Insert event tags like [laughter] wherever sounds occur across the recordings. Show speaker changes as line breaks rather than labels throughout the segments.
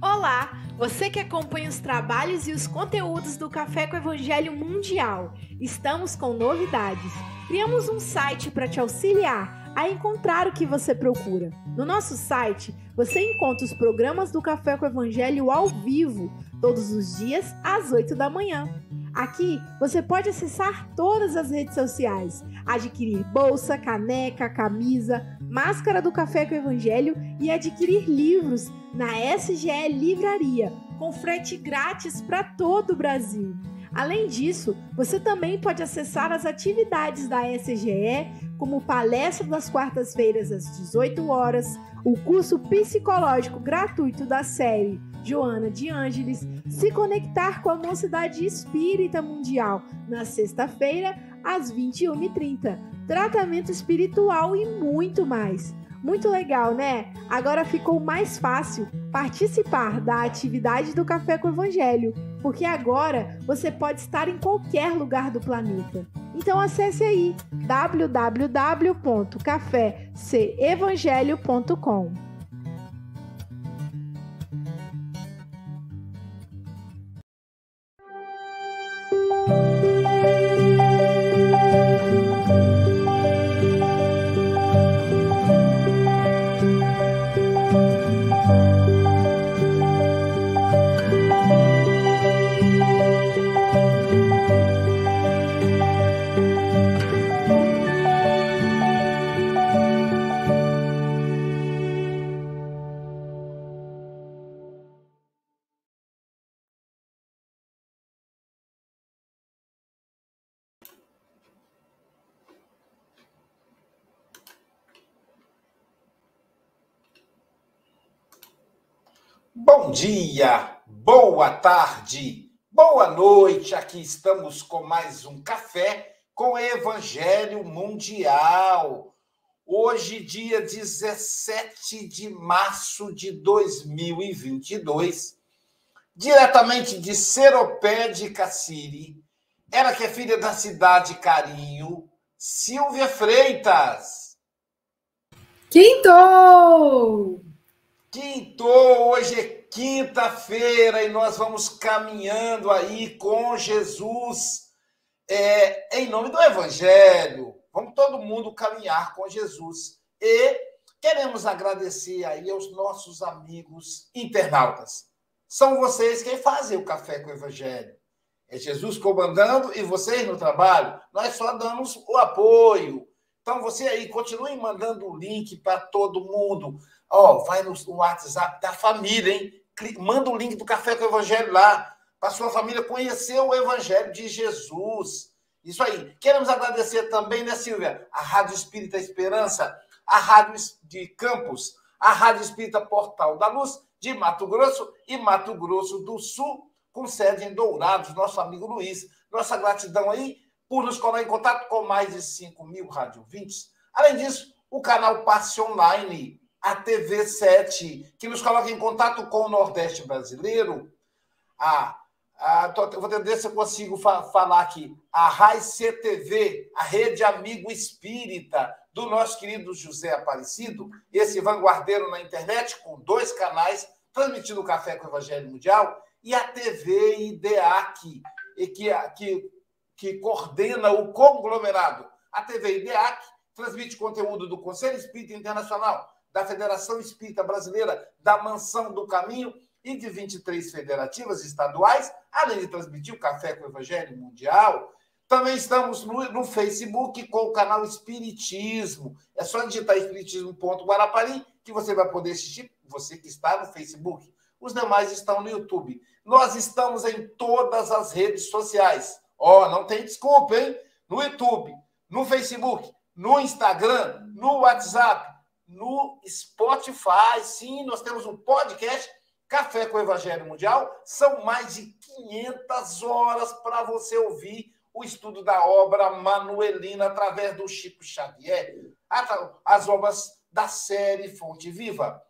Olá, você que acompanha os trabalhos e os conteúdos do Café com Evangelho Mundial. Estamos com novidades. Criamos um site para te auxiliar a encontrar o que você procura. No nosso site, você encontra os programas do Café com Evangelho ao vivo, todos os dias às 8 da manhã. Aqui você pode acessar todas as redes sociais, adquirir bolsa, caneca, camisa, máscara do Café com Evangelho e adquirir livros na SGE Livraria, com frete grátis para todo o Brasil. Além disso, você também pode acessar as atividades da SGE, como palestra das quartas-feiras às 18 horas, o curso psicológico gratuito da série Joana de Ângeles, se conectar com a Mocidade Espírita Mundial na sexta-feira às 21h30, tratamento espiritual e muito mais. Muito legal, né? Agora ficou mais fácil participar da atividade do Café com Evangelho, porque agora você pode estar em qualquer lugar do planeta. Então acesse aí www.cafecevangelho.com.
Bom dia, boa tarde, boa noite. Aqui estamos com mais um café com Evangelho Mundial. Hoje, dia 17 de março de 2022, diretamente de Seropé de Cassiri, ela que é filha da cidade Carinho, Silvia Freitas.
Quinto!
Quintou, hoje é quinta-feira e nós vamos caminhando aí com Jesus é, em nome do Evangelho. Vamos todo mundo caminhar com Jesus. E queremos agradecer aí aos nossos amigos internautas. São vocês quem fazem o café com o Evangelho. É Jesus comandando e vocês no trabalho. Nós só damos o apoio. Então você aí continue mandando o link para todo mundo. Ó, vai no WhatsApp da família, hein? Manda o link do Café com o Evangelho lá, para sua família conhecer o Evangelho de Jesus. Isso aí. Queremos agradecer também, né, Silvia? A Rádio Espírita Esperança, a Rádio de Campos, a Rádio Espírita Portal da Luz, de Mato Grosso e Mato Grosso do Sul, com sede em Dourados, nosso amigo Luiz. Nossa gratidão aí por nos colocar em contato com mais de 5 mil radiovintes. Além disso, o canal Passe Online, a TV7, que nos coloca em contato com o Nordeste brasileiro. A, a, tô, vou ver se eu consigo fa falar aqui. A RAI CTV, a Rede Amigo Espírita, do nosso querido José Aparecido, esse vanguardeiro na internet, com dois canais, transmitindo o Café com o Evangelho Mundial, e a TV IDEAC, que, que, que coordena o conglomerado. A TV IDEAC transmite conteúdo do Conselho Espírita Internacional, da Federação Espírita Brasileira da Mansão do Caminho e de 23 federativas estaduais, além de transmitir o Café com o Evangelho Mundial. Também estamos no, no Facebook com o canal Espiritismo. É só digitar espiritismo.guarapari que você vai poder assistir, você que está no Facebook. Os demais estão no YouTube. Nós estamos em todas as redes sociais. Ó, oh, não tem desculpa, hein? No YouTube, no Facebook, no Instagram, no WhatsApp, no Spotify. Sim, nós temos um podcast Café com o Evangelho Mundial. São mais de 500 horas para você ouvir o estudo da obra Manuelina através do Chico Xavier, as obras da série Fonte Viva.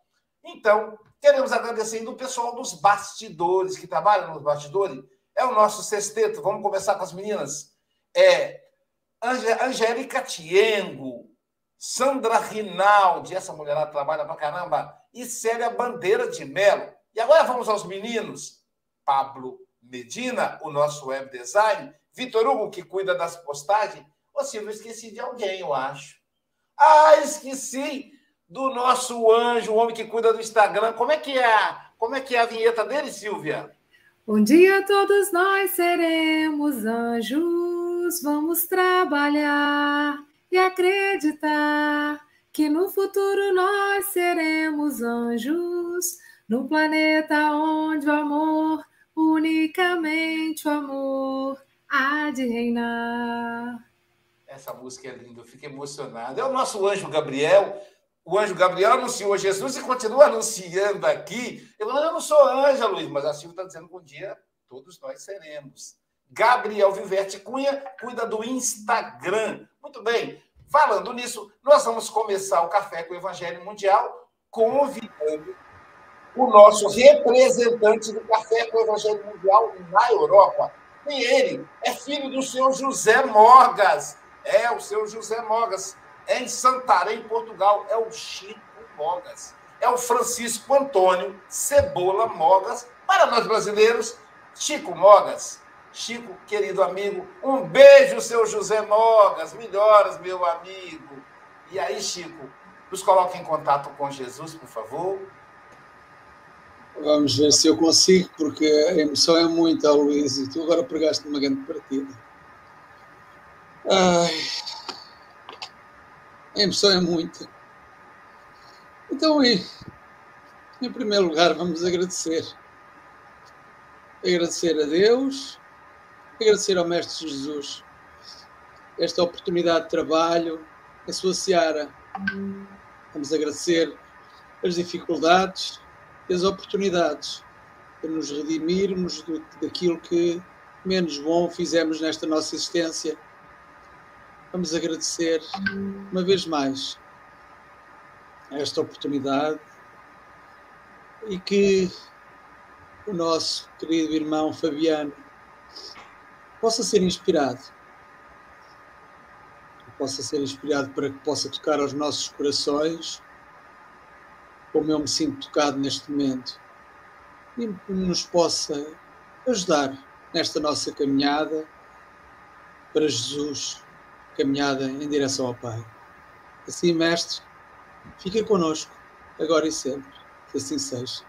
Então, queremos agradecer o pessoal dos bastidores, que trabalham nos bastidores. É o nosso sexteto. Vamos começar com as meninas. É Angélica Tiengo, Sandra Rinaldi, essa mulherada trabalha pra caramba, e Célia Bandeira de Mello. E agora vamos aos meninos. Pablo Medina, o nosso web design, Vitor Hugo, que cuida das postagens. Ô, Silvio, esqueci de alguém, eu acho. Ah, esqueci do nosso anjo, o homem que cuida do Instagram. Como é que é, como é, que é a vinheta dele, Silvia?
Um dia todos nós seremos anjos, vamos trabalhar e acreditar que no futuro nós seremos anjos, no planeta onde o amor, unicamente o amor, há de reinar.
Essa música é linda, eu fico emocionado. É o nosso anjo Gabriel. O anjo Gabriel anunciou Jesus e continua anunciando aqui. Eu não sou anjo, Luiz, mas a Silvia está dizendo que um dia todos nós seremos. Gabriel Viverte Cunha cuida do Instagram. Muito bem. Falando nisso, nós vamos começar o Café com o Evangelho Mundial convidando o nosso representante do Café com o Evangelho Mundial na Europa. E ele é filho do senhor José Morgas. É o seu José Mogas. É em Santarém, Portugal. É o Chico Mogas. É o Francisco Antônio Cebola Mogas. Para nós brasileiros, Chico Mogas. Chico, querido amigo, um beijo, seu José Mogas. Melhoras, meu amigo. E aí, Chico, nos coloque em contato com Jesus, por favor.
Vamos ver se eu consigo, porque a emoção é muita, Luís, e tu agora pregaste uma grande partida. Ai, a emoção é muita. Então, em primeiro lugar, vamos agradecer. Agradecer a Deus, agradecer ao Mestre Jesus esta oportunidade de trabalho, a sua seara. Vamos agradecer as dificuldades e as oportunidades para nos redimirmos do, daquilo que menos bom fizemos nesta nossa existência Vamos agradecer uma vez mais esta oportunidade e que o nosso querido irmão Fabiano possa ser inspirado, possa ser inspirado para que possa tocar aos nossos corações, como eu me sinto tocado neste momento, e nos possa ajudar nesta nossa caminhada para Jesus caminhada em direção ao Pai. Assim, Mestre, fica conosco, agora e sempre, que assim seja.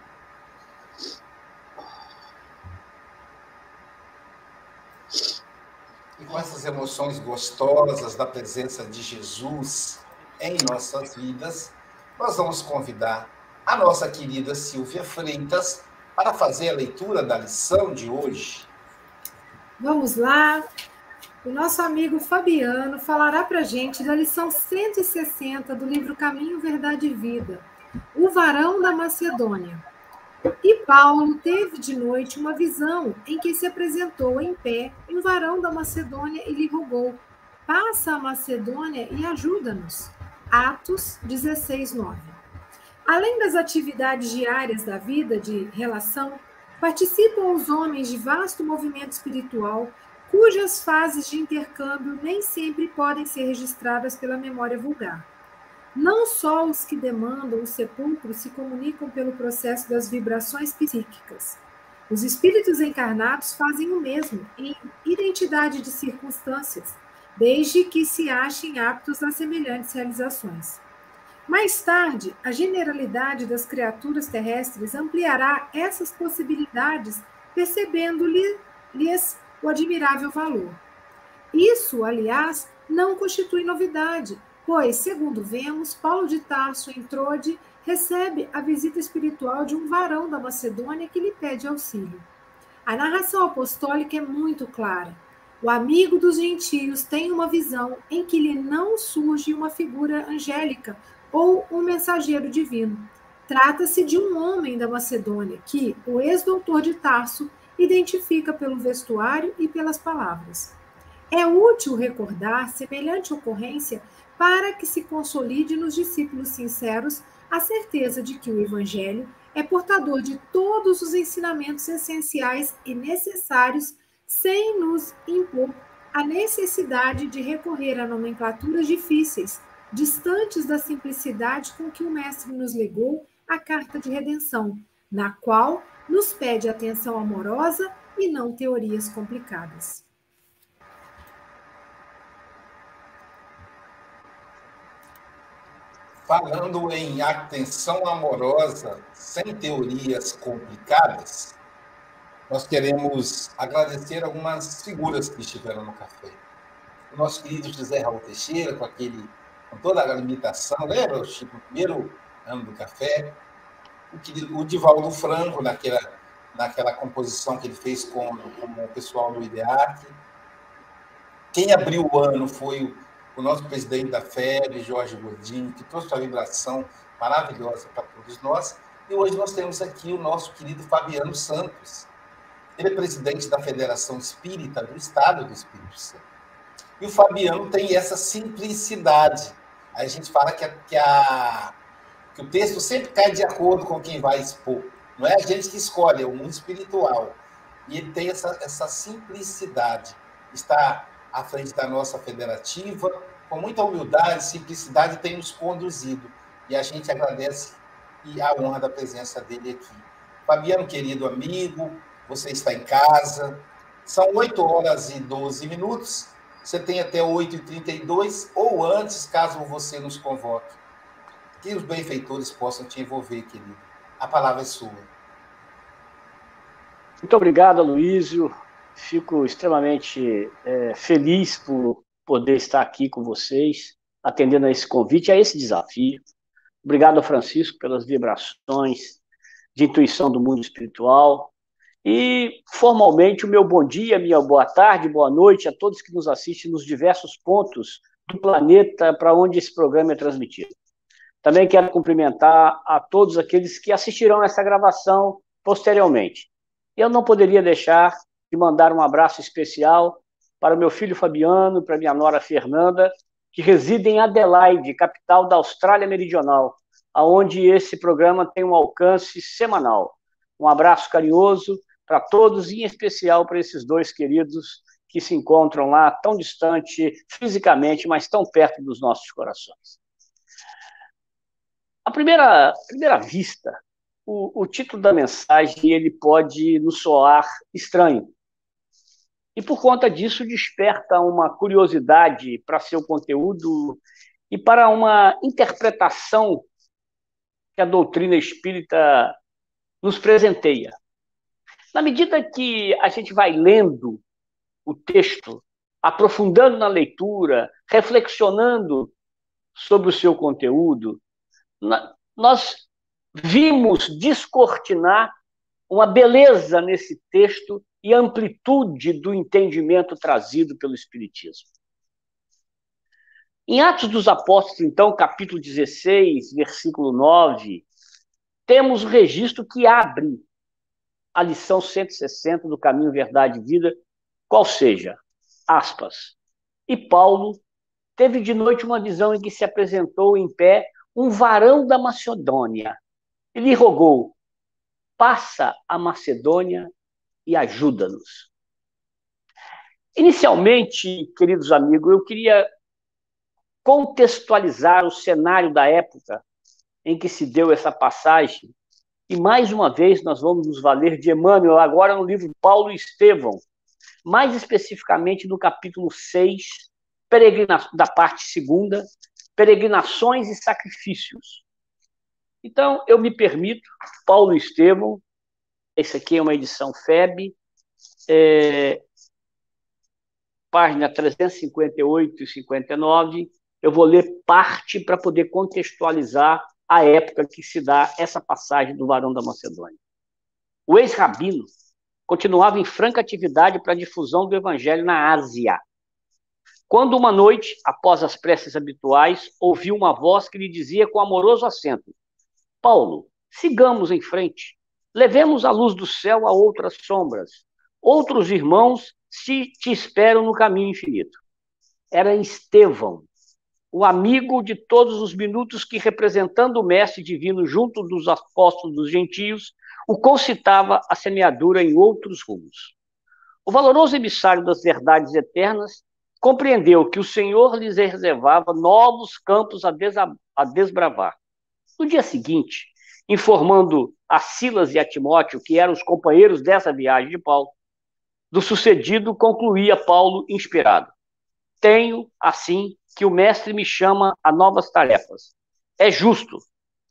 E com essas emoções gostosas da presença de Jesus em nossas vidas, nós vamos convidar a nossa querida Silvia Freitas para fazer a leitura da lição de hoje.
Vamos lá, o nosso amigo Fabiano falará para a gente da lição 160 do livro Caminho, Verdade e Vida, o varão da Macedônia. E Paulo teve de noite uma visão em que se apresentou em pé um varão da Macedônia e lhe rogou: Passa a Macedônia e ajuda-nos. Atos 16, 9. Além das atividades diárias da vida de relação, participam os homens de vasto movimento espiritual cujas fases de intercâmbio nem sempre podem ser registradas pela memória vulgar. Não só os que demandam o sepulcro se comunicam pelo processo das vibrações psíquicas. Os espíritos encarnados fazem o mesmo em identidade de circunstâncias, desde que se achem aptos a semelhantes realizações. Mais tarde, a generalidade das criaturas terrestres ampliará essas possibilidades, percebendo-lhes o admirável valor. Isso, aliás, não constitui novidade, pois, segundo vemos, Paulo de Tarso, em Trode, recebe a visita espiritual de um varão da Macedônia que lhe pede auxílio. A narração apostólica é muito clara. O amigo dos gentios tem uma visão em que lhe não surge uma figura angélica ou um mensageiro divino. Trata-se de um homem da Macedônia que, o ex-doutor de Tarso, identifica pelo vestuário e pelas palavras. É útil recordar semelhante ocorrência para que se consolide nos discípulos sinceros a certeza de que o Evangelho é portador de todos os ensinamentos essenciais e necessários sem nos impor a necessidade de recorrer a nomenclaturas difíceis, distantes da simplicidade com que o Mestre nos legou a carta de redenção, na qual nos pede atenção amorosa e não teorias complicadas.
Falando em atenção amorosa, sem teorias complicadas, nós queremos agradecer algumas figuras que estiveram no café. O nosso querido José Raul Teixeira, com aquele, com toda a limitação, lembra, Chico, no primeiro ano do café? O, querido, o Divaldo Franco, naquela, naquela composição que ele fez com, com o pessoal do IDEAC. Quem abriu o ano foi o nosso presidente da FEB, Jorge Godinho, que trouxe uma vibração maravilhosa para todos nós. E hoje nós temos aqui o nosso querido Fabiano Santos. Ele é presidente da Federação Espírita do Estado do Espírito Santo. E o Fabiano tem essa simplicidade. A gente fala que, a, que, a, que o texto sempre cai de acordo com quem vai expor. Não é a gente que escolhe, é o mundo espiritual. E ele tem essa, essa simplicidade. Está à frente da nossa federativa, com muita humildade, simplicidade, tem nos conduzido. E a gente agradece e a honra da presença dele aqui. Fabiano, querido amigo, você está em casa. São 8 horas e 12 minutos. Você tem até 8h32 ou antes, caso você nos convoque. Que os benfeitores possam te envolver, querido. A palavra é sua.
Muito obrigado, Aloysio. Fico extremamente é, feliz por poder estar aqui com vocês, atendendo a esse convite, a esse desafio. Obrigado, Francisco, pelas vibrações de intuição do mundo espiritual. E, formalmente, o meu bom dia, minha boa tarde, boa noite a todos que nos assistem nos diversos pontos do planeta para onde esse programa é transmitido. Também quero cumprimentar a todos aqueles que assistirão essa gravação posteriormente. Eu não poderia deixar de mandar um abraço especial para o meu filho Fabiano, para minha nora Fernanda, que reside em Adelaide, capital da Austrália Meridional, aonde esse programa tem um alcance semanal. Um abraço carinhoso para todos, em especial para esses dois queridos que se encontram lá tão distante fisicamente, mas tão perto dos nossos corações. À primeira, primeira vista, o, o título da mensagem ele pode nos soar estranho, e por conta disso desperta uma curiosidade para seu conteúdo e para uma interpretação que a doutrina espírita nos presenteia. Na medida que a gente vai lendo o texto, aprofundando na leitura, reflexionando sobre o seu conteúdo, nós vimos descortinar uma beleza nesse texto e amplitude do entendimento trazido pelo Espiritismo. Em Atos dos Apóstolos, então, capítulo 16, versículo 9, temos o registro que abre a lição 160 do caminho Verdade e Vida, qual seja, aspas, e Paulo teve de noite uma visão em que se apresentou em pé um varão da Macedônia. Ele rogou: passa a Macedônia e ajuda-nos. Inicialmente, queridos amigos, eu queria contextualizar o cenário da época em que se deu essa passagem. E mais uma vez nós vamos nos valer de Emmanuel, agora no livro Paulo e Estevão, mais especificamente no capítulo 6, da parte segunda, peregrinações e sacrifícios. Então, eu me permito, Paulo e Estevão, esse aqui é uma edição FEB, é, página 358 e 59. Eu vou ler parte para poder contextualizar a época que se dá essa passagem do Varão da Macedônia. O ex-rabino continuava em franca atividade para a difusão do evangelho na Ásia. Quando uma noite, após as preces habituais, ouviu uma voz que lhe dizia com amoroso acento: Paulo, sigamos em frente. Levemos a luz do céu a outras sombras. Outros irmãos se te esperam no caminho infinito. Era Estevão, o amigo de todos os minutos que, representando o Mestre Divino junto dos apóstolos dos gentios, o concitava a semeadura em outros rumos. O valoroso emissário das verdades eternas compreendeu que o Senhor lhes reservava novos campos a, a desbravar. No dia seguinte, informando a Silas e a Timóteo, que eram os companheiros dessa viagem de Paulo, do sucedido, concluía Paulo inspirado. Tenho, assim, que o mestre me chama a novas tarefas. É justo.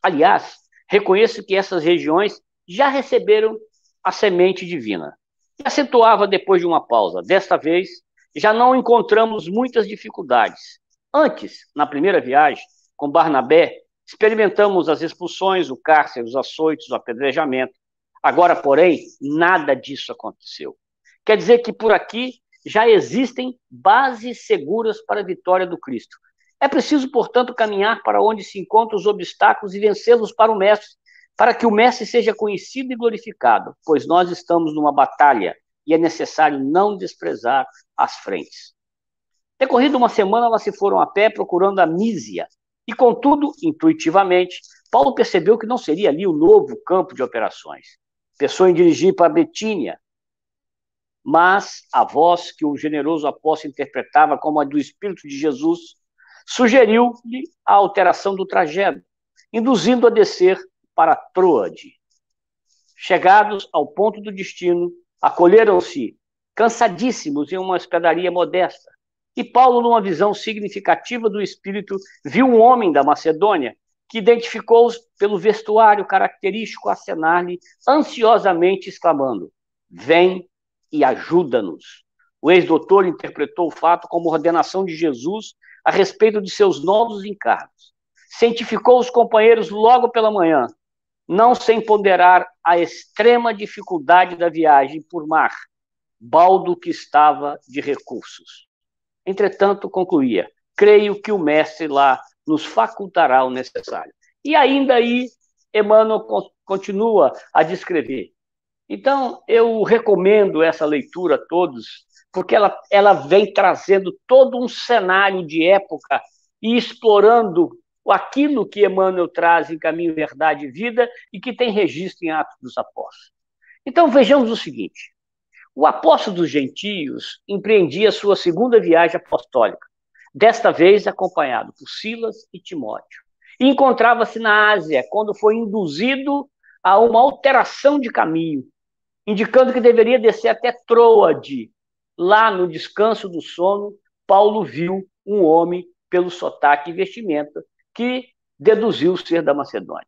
Aliás, reconheço que essas regiões já receberam a semente divina. E acentuava depois de uma pausa. Desta vez, já não encontramos muitas dificuldades. Antes, na primeira viagem, com Barnabé, experimentamos as expulsões, o cárcere, os açoites, o apedrejamento. Agora, porém, nada disso aconteceu. Quer dizer que por aqui já existem bases seguras para a vitória do Cristo. É preciso, portanto, caminhar para onde se encontram os obstáculos e vencê-los para o Mestre, para que o Mestre seja conhecido e glorificado, pois nós estamos numa batalha e é necessário não desprezar as frentes. Decorrida uma semana, elas se foram a pé procurando a Mísia, e, contudo, intuitivamente, Paulo percebeu que não seria ali o novo campo de operações. Pensou em dirigir para Betínia, mas a voz que o generoso apóstolo interpretava como a do Espírito de Jesus sugeriu-lhe a alteração do trajeto, induzindo a descer para Troade. Chegados ao ponto do destino, acolheram-se cansadíssimos em uma hospedaria modesta. E Paulo, numa visão significativa do Espírito, viu um homem da Macedônia que identificou-os pelo vestuário característico acenar-lhe ansiosamente, exclamando: Vem e ajuda-nos. O ex-doutor interpretou o fato como ordenação de Jesus a respeito de seus novos encargos. Cientificou os companheiros logo pela manhã, não sem ponderar a extrema dificuldade da viagem por mar, baldo que estava de recursos. Entretanto, concluía: creio que o mestre lá nos facultará o necessário. E ainda aí, Emmanuel continua a descrever então, eu recomendo essa leitura a todos, porque ela, ela vem trazendo todo um cenário de época e explorando aquilo que Emmanuel traz em Caminho, Verdade e Vida e que tem registro em Atos dos Apóstolos. Então, vejamos o seguinte: o apóstolo dos gentios empreendia sua segunda viagem apostólica, desta vez acompanhado por Silas e Timóteo. E encontrava-se na Ásia, quando foi induzido a uma alteração de caminho, indicando que deveria descer até Troade. Lá no descanso do sono, Paulo viu um homem pelo sotaque e vestimenta que deduziu ser da Macedônia.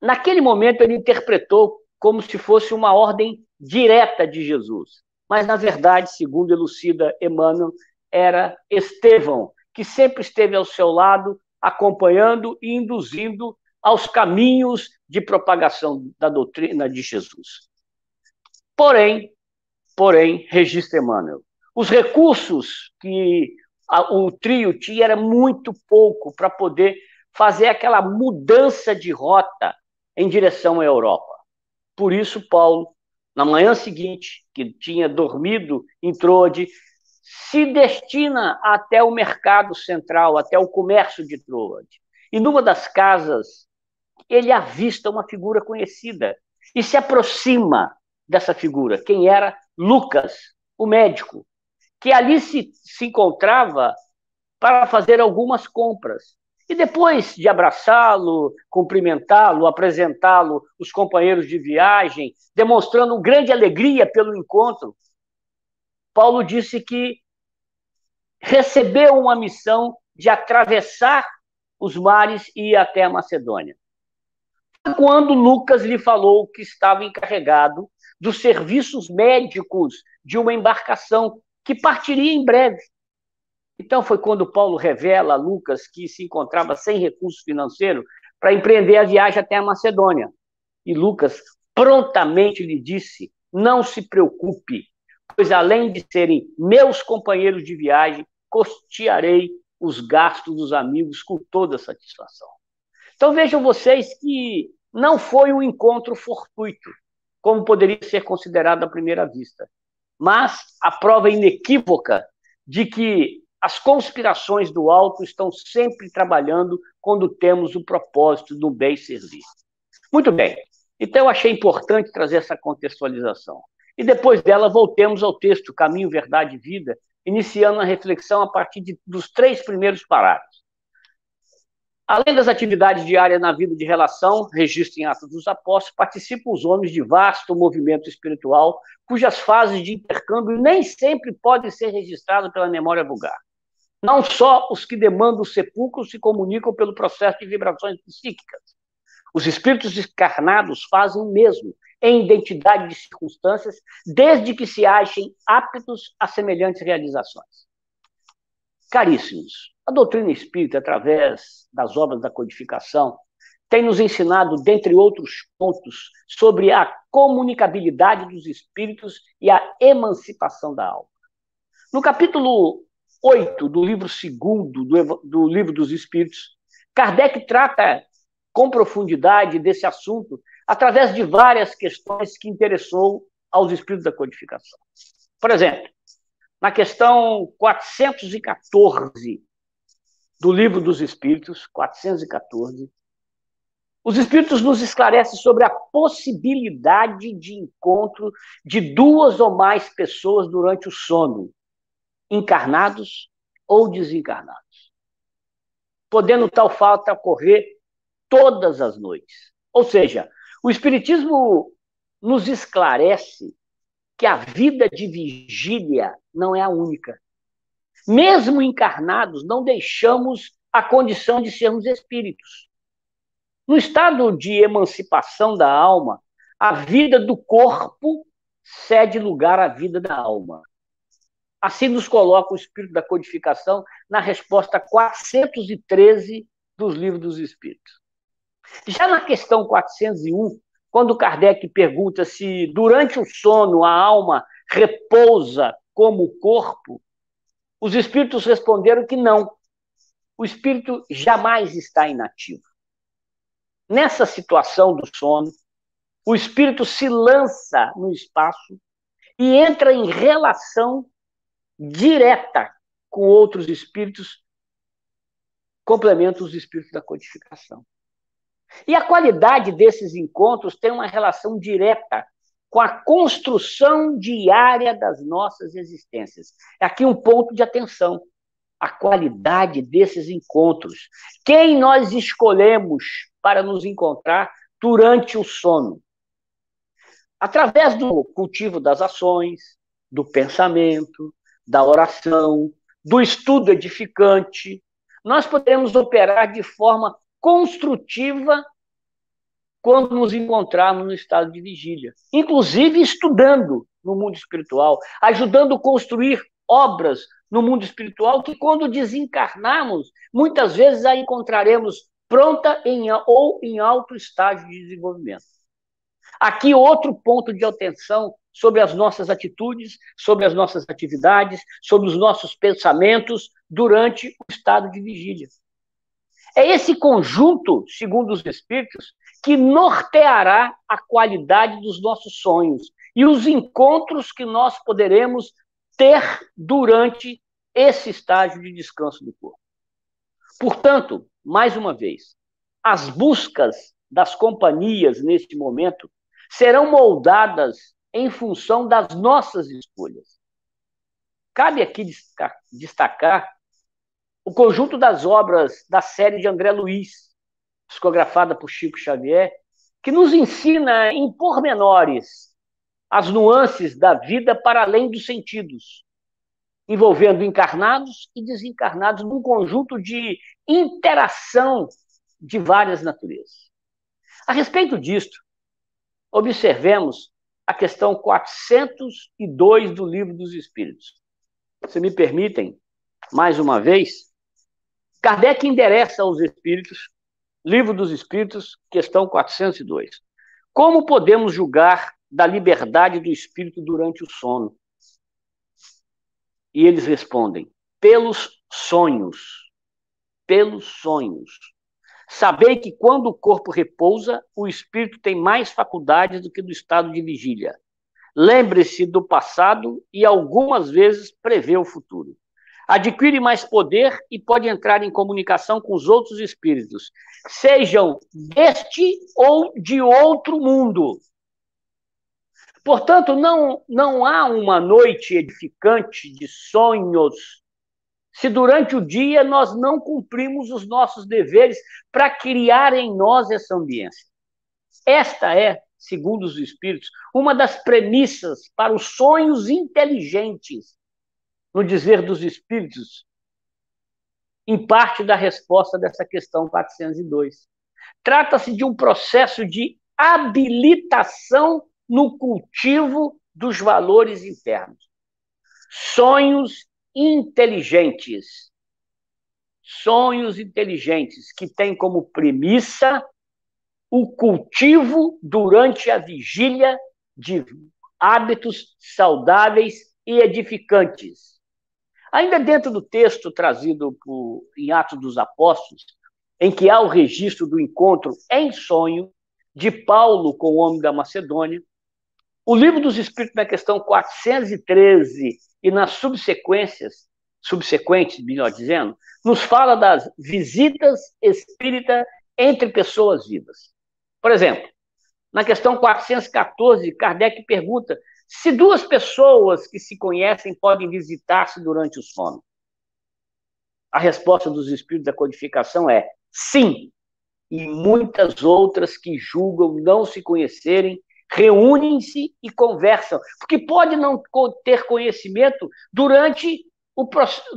Naquele momento, ele interpretou como se fosse uma ordem direta de Jesus. Mas, na verdade, segundo elucida Emmanuel, era Estevão, que sempre esteve ao seu lado, acompanhando e induzindo aos caminhos de propagação da doutrina de Jesus. Porém, porém, registra Emmanuel, os recursos que a, o trio tinha era muito pouco para poder fazer aquela mudança de rota em direção à Europa. Por isso, Paulo, na manhã seguinte, que tinha dormido em Troade, se destina até o mercado central, até o comércio de Troade. E numa das casas ele avista uma figura conhecida e se aproxima dessa figura. Quem era? Lucas, o médico, que ali se, se encontrava para fazer algumas compras. E depois de abraçá-lo, cumprimentá-lo, apresentá-lo os companheiros de viagem, demonstrando grande alegria pelo encontro, Paulo disse que recebeu uma missão de atravessar os mares e ir até a Macedônia quando Lucas lhe falou que estava encarregado dos serviços médicos de uma embarcação que partiria em breve. Então foi quando Paulo revela a Lucas que se encontrava sem recurso financeiro para empreender a viagem até a Macedônia. E Lucas prontamente lhe disse: Não se preocupe, pois além de serem meus companheiros de viagem, custearei os gastos dos amigos com toda satisfação. Então vejam vocês que não foi um encontro fortuito, como poderia ser considerado à primeira vista, mas a prova inequívoca de que as conspirações do alto estão sempre trabalhando quando temos o propósito do bem servir. Muito bem. Então eu achei importante trazer essa contextualização. e depois dela voltemos ao texto Caminho, Verdade e Vida, iniciando a reflexão a partir de, dos três primeiros parágrafos. Além das atividades diárias na vida de relação, registro em Atos dos Apóstolos, participam os homens de vasto movimento espiritual, cujas fases de intercâmbio nem sempre podem ser registradas pela memória vulgar. Não só os que demandam o sepulcro se comunicam pelo processo de vibrações psíquicas. Os espíritos encarnados fazem o mesmo, em identidade de circunstâncias, desde que se achem aptos a semelhantes realizações. Caríssimos, a doutrina espírita, através das obras da codificação, tem nos ensinado, dentre outros pontos, sobre a comunicabilidade dos espíritos e a emancipação da alma. No capítulo 8 do livro 2 do, do Livro dos Espíritos, Kardec trata com profundidade desse assunto através de várias questões que interessou aos espíritos da codificação. Por exemplo, na questão 414 do Livro dos Espíritos, 414, os Espíritos nos esclarecem sobre a possibilidade de encontro de duas ou mais pessoas durante o sono, encarnados ou desencarnados, podendo tal falta ocorrer todas as noites. Ou seja, o Espiritismo nos esclarece que a vida de vigília não é a única. Mesmo encarnados, não deixamos a condição de sermos espíritos. No estado de emancipação da alma, a vida do corpo cede lugar à vida da alma. Assim nos coloca o espírito da codificação na resposta 413 dos livros dos espíritos. Já na questão 401, quando Kardec pergunta se durante o sono a alma repousa como o corpo, os espíritos responderam que não. O espírito jamais está inativo. Nessa situação do sono, o espírito se lança no espaço e entra em relação direta com outros espíritos, complementa os espíritos da codificação. E a qualidade desses encontros tem uma relação direta com a construção diária das nossas existências. É aqui um ponto de atenção. A qualidade desses encontros. Quem nós escolhemos para nos encontrar durante o sono? Através do cultivo das ações, do pensamento, da oração, do estudo edificante, nós podemos operar de forma construtiva quando nos encontrarmos no estado de vigília, inclusive estudando no mundo espiritual, ajudando a construir obras no mundo espiritual que quando desencarnarmos, muitas vezes a encontraremos pronta em, ou em alto estágio de desenvolvimento. Aqui outro ponto de atenção sobre as nossas atitudes, sobre as nossas atividades, sobre os nossos pensamentos durante o estado de vigília. É esse conjunto, segundo os Espíritos, que norteará a qualidade dos nossos sonhos e os encontros que nós poderemos ter durante esse estágio de descanso do corpo. Portanto, mais uma vez, as buscas das companhias neste momento serão moldadas em função das nossas escolhas. Cabe aqui destacar o conjunto das obras da série de André Luiz, psicografada por Chico Xavier, que nos ensina em pormenores as nuances da vida para além dos sentidos, envolvendo encarnados e desencarnados num conjunto de interação de várias naturezas. A respeito disto, observemos a questão 402 do Livro dos Espíritos. Se me permitem, mais uma vez, Kardec endereça aos espíritos, Livro dos Espíritos, questão 402. Como podemos julgar da liberdade do espírito durante o sono? E eles respondem: pelos sonhos. Pelos sonhos. Sabei que quando o corpo repousa, o espírito tem mais faculdades do que no estado de vigília. Lembre-se do passado e algumas vezes prevê o futuro adquire mais poder e pode entrar em comunicação com os outros espíritos, sejam deste ou de outro mundo. Portanto, não, não há uma noite edificante de sonhos se durante o dia nós não cumprimos os nossos deveres para criar em nós essa ambiência. Esta é, segundo os Espíritos, uma das premissas para os sonhos inteligentes, no dizer dos Espíritos, em parte da resposta dessa questão 402. Trata-se de um processo de habilitação no cultivo dos valores internos. Sonhos inteligentes. Sonhos inteligentes que têm como premissa o cultivo durante a vigília de hábitos saudáveis e edificantes. Ainda dentro do texto trazido por, em Atos dos Apóstolos, em que há o registro do encontro em sonho de Paulo com o homem da Macedônia, o livro dos Espíritos, na questão 413 e nas subsequências, subsequentes, melhor dizendo, nos fala das visitas espíritas entre pessoas vivas. Por exemplo, na questão 414, Kardec pergunta se duas pessoas que se conhecem podem visitar-se durante o sono. A resposta dos espíritos da codificação é sim, e muitas outras que julgam não se conhecerem reúnem-se e conversam, porque pode não ter conhecimento durante, o,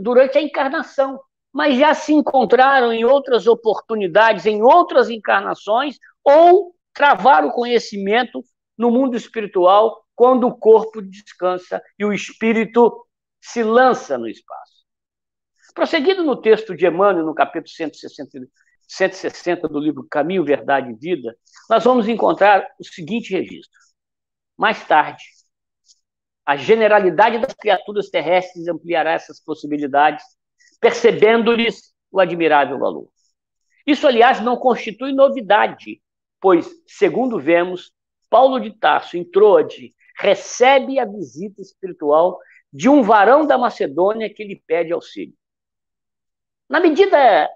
durante a encarnação, mas já se encontraram em outras oportunidades, em outras encarnações, ou travar o conhecimento no mundo espiritual quando o corpo descansa e o espírito se lança no espaço. Prosseguindo no texto de Emmanuel, no capítulo 160, 160 do livro Caminho, Verdade e Vida, nós vamos encontrar o seguinte registro. Mais tarde, a generalidade das criaturas terrestres ampliará essas possibilidades, percebendo-lhes o admirável valor. Isso, aliás, não constitui novidade, pois, segundo vemos, Paulo de Tarso, em Troade, recebe a visita espiritual de um varão da Macedônia que lhe pede auxílio. Na medida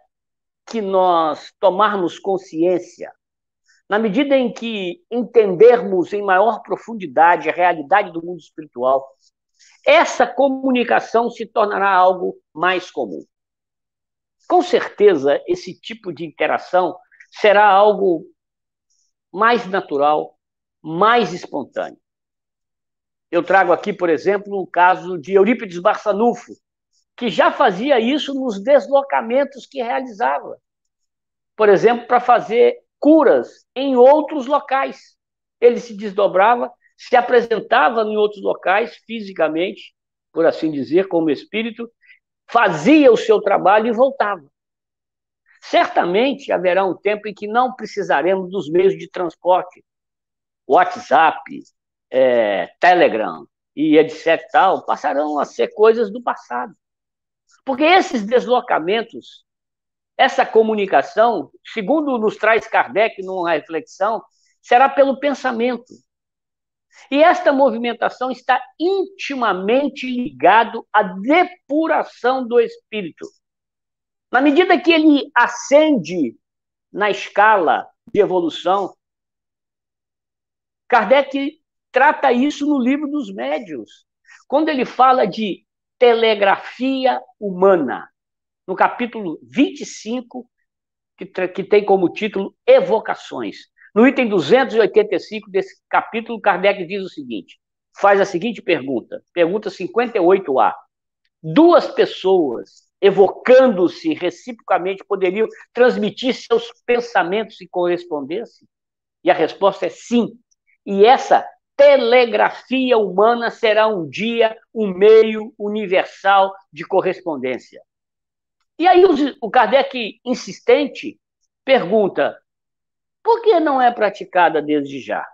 que nós tomarmos consciência, na medida em que entendermos em maior profundidade a realidade do mundo espiritual, essa comunicação se tornará algo mais comum. Com certeza, esse tipo de interação será algo mais natural, mais espontâneo. Eu trago aqui, por exemplo, o caso de Eurípides Barçanufo, que já fazia isso nos deslocamentos que realizava. Por exemplo, para fazer curas em outros locais. Ele se desdobrava, se apresentava em outros locais fisicamente, por assim dizer, como espírito, fazia o seu trabalho e voltava. Certamente haverá um tempo em que não precisaremos dos meios de transporte, WhatsApp, é, Telegram e etc. Tal, passarão a ser coisas do passado. Porque esses deslocamentos, essa comunicação, segundo nos traz Kardec numa reflexão, será pelo pensamento. E esta movimentação está intimamente ligado à depuração do espírito. Na medida que ele ascende na escala de evolução, Kardec trata isso no livro dos médios, quando ele fala de telegrafia humana, no capítulo 25, que, que tem como título Evocações. No item 285 desse capítulo, Kardec diz o seguinte: faz a seguinte pergunta, pergunta 58A. Duas pessoas evocando-se reciprocamente poderiam transmitir seus pensamentos e correspondência? E a resposta é sim. E essa telegrafia humana será um dia um meio universal de correspondência. E aí o Kardec, insistente, pergunta: por que não é praticada desde já?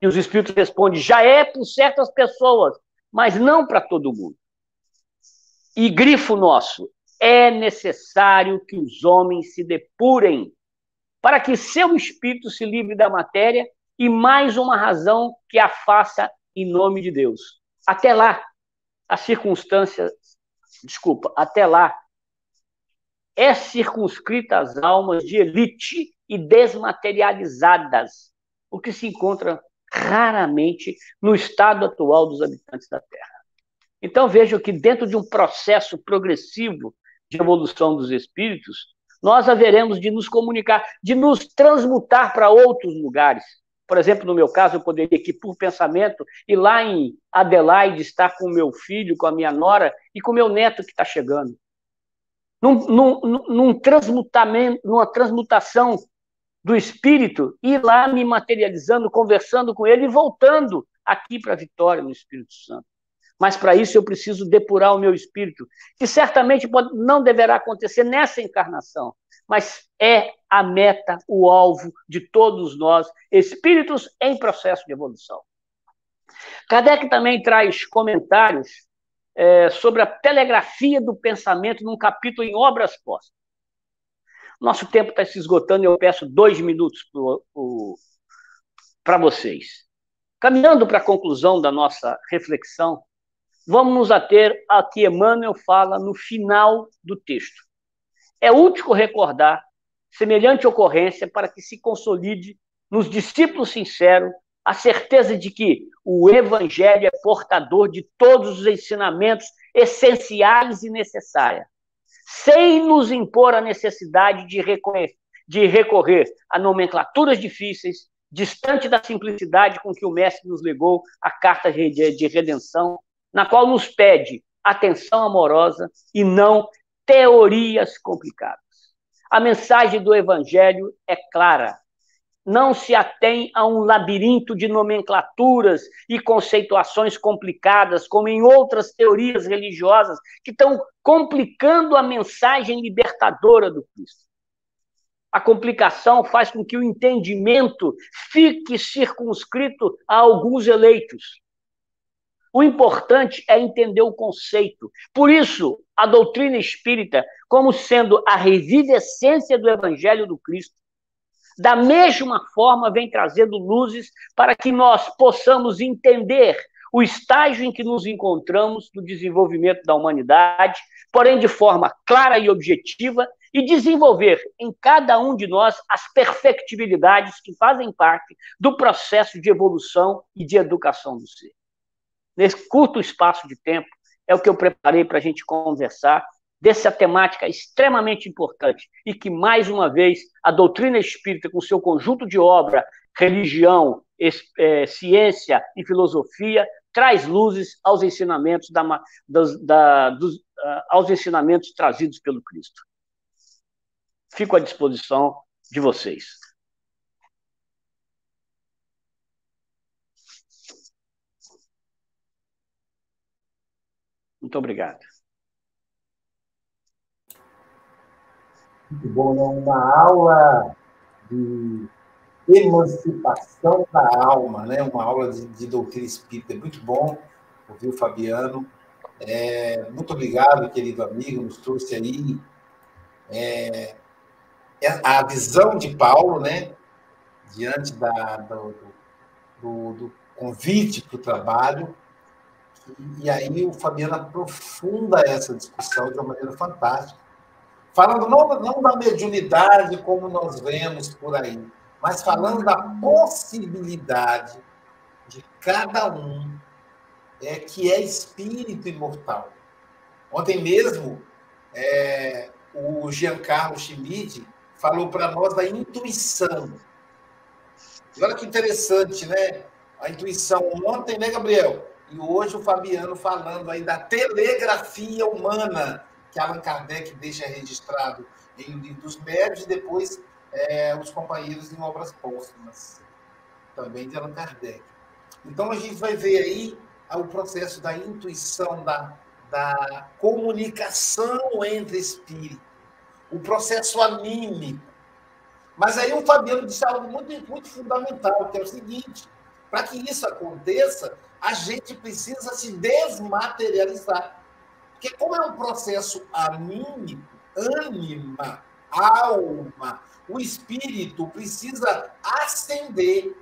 E os espíritos respondem: já é por certas pessoas, mas não para todo mundo. E grifo nosso: é necessário que os homens se depurem para que seu espírito se livre da matéria e mais uma razão que a faça em nome de Deus. Até lá, as circunstâncias, desculpa, até lá, é circunscrita às almas de elite e desmaterializadas, o que se encontra raramente no estado atual dos habitantes da Terra. Então vejo que dentro de um processo progressivo de evolução dos espíritos, nós haveremos de nos comunicar, de nos transmutar para outros lugares. Por exemplo, no meu caso, eu poderia aqui, por pensamento, ir lá em Adelaide, estar com o meu filho, com a minha nora e com o meu neto que está chegando. Num, num, num transmutamento, numa transmutação do espírito, ir lá me materializando, conversando com ele e voltando aqui para a vitória no Espírito Santo. Mas para isso eu preciso depurar o meu espírito, que certamente pode, não deverá acontecer nessa encarnação, mas é a meta, o alvo de todos nós, espíritos em processo de evolução. Kardec também traz comentários é, sobre a telegrafia do pensamento num capítulo em Obras Postas. Nosso tempo está se esgotando e eu peço dois minutos para vocês. Caminhando para a conclusão da nossa reflexão, vamos nos ater a que Emmanuel fala no final do texto. É útil recordar semelhante ocorrência para que se consolide nos discípulos sinceros a certeza de que o Evangelho é portador de todos os ensinamentos essenciais e necessários, sem nos impor a necessidade de, de recorrer a nomenclaturas difíceis, distante da simplicidade com que o Mestre nos legou a carta de redenção, na qual nos pede atenção amorosa e não teorias complicadas. A mensagem do Evangelho é clara. Não se atém a um labirinto de nomenclaturas e conceituações complicadas, como em outras teorias religiosas, que estão complicando a mensagem libertadora do Cristo. A complicação faz com que o entendimento fique circunscrito a alguns eleitos. O importante é entender o conceito. Por isso, a doutrina espírita, como sendo a revivescência do Evangelho do Cristo, da mesma forma vem trazendo luzes para que nós possamos entender o estágio em que nos encontramos no desenvolvimento da humanidade, porém de forma clara e objetiva, e desenvolver em cada um de nós as perfectibilidades que fazem parte do processo de evolução e de educação do ser. Nesse curto espaço de tempo, é o que eu preparei para a gente conversar dessa temática extremamente importante e que, mais uma vez, a doutrina espírita, com seu conjunto de obra, religião, é, ciência e filosofia, traz luzes aos ensinamentos, da, da, dos, uh, aos ensinamentos trazidos pelo Cristo. Fico à disposição de vocês. Muito obrigado.
Muito bom, né? Uma aula de emancipação da alma, né? Uma aula de, de doutrina espírita. Muito bom ouvir o Fabiano. É, muito obrigado, querido amigo, nos trouxe aí é, a visão de Paulo, né? Diante da, do, do, do convite para o trabalho. E aí o Fabiano aprofunda essa discussão de uma maneira fantástica. Falando não, não da mediunidade como nós vemos por aí, mas falando da possibilidade de cada um é, que é espírito imortal. Ontem mesmo, é, o Giancarlo Schmidt falou para nós da intuição. Olha que interessante, né? A intuição ontem, né, Gabriel? E hoje o Fabiano falando aí da telegrafia humana, que Allan Kardec deixa registrado em O Livro dos Médios, e depois é, os companheiros em obras póstumas, também de Allan Kardec. Então a gente vai ver aí o processo da intuição, da, da comunicação entre espíritos, o processo anímico. Mas aí o Fabiano disse algo muito, muito fundamental, que é o seguinte: para que isso aconteça, a gente precisa se desmaterializar. Porque como é um processo anímico, ânima, alma, o espírito precisa ascender,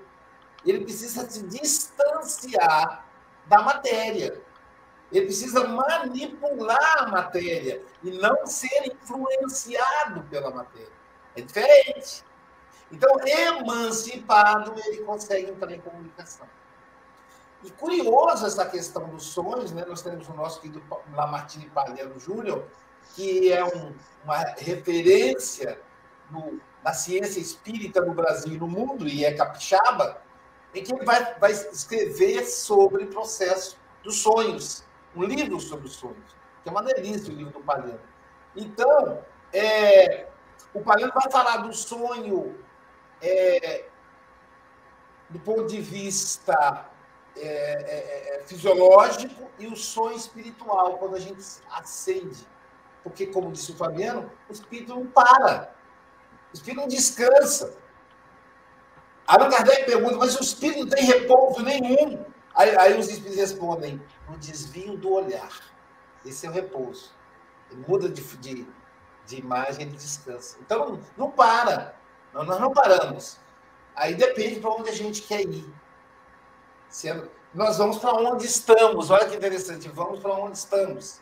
ele precisa se distanciar da matéria. Ele precisa manipular a matéria e não ser influenciado pela matéria. É diferente. Então, emancipado, ele consegue entrar em comunicação. E curioso essa questão dos sonhos, né? Nós temos o nosso querido Lamartine Palhano Júnior, que é um, uma referência no, na ciência espírita no Brasil e no mundo, e é capixaba, em que ele vai, vai escrever sobre o processo dos sonhos, um livro sobre os sonhos, que é uma delícia o livro do Palhano. Então, é, o Palhano vai falar do sonho é, do ponto de vista é, é, é, fisiológico e o sonho espiritual, quando a gente acende. Porque, como disse o Fabiano, o espírito não para. O espírito não descansa. Allan Kardec pergunta, mas o espírito não tem repouso nenhum. Aí, aí os espíritos respondem, no desvio do olhar. Esse é o repouso. Ele muda de, de, de imagem, ele descansa. Então, não, não para. Nós não paramos. Aí depende para onde a gente quer ir. Sendo, nós vamos para onde estamos. Olha que interessante, vamos para onde estamos.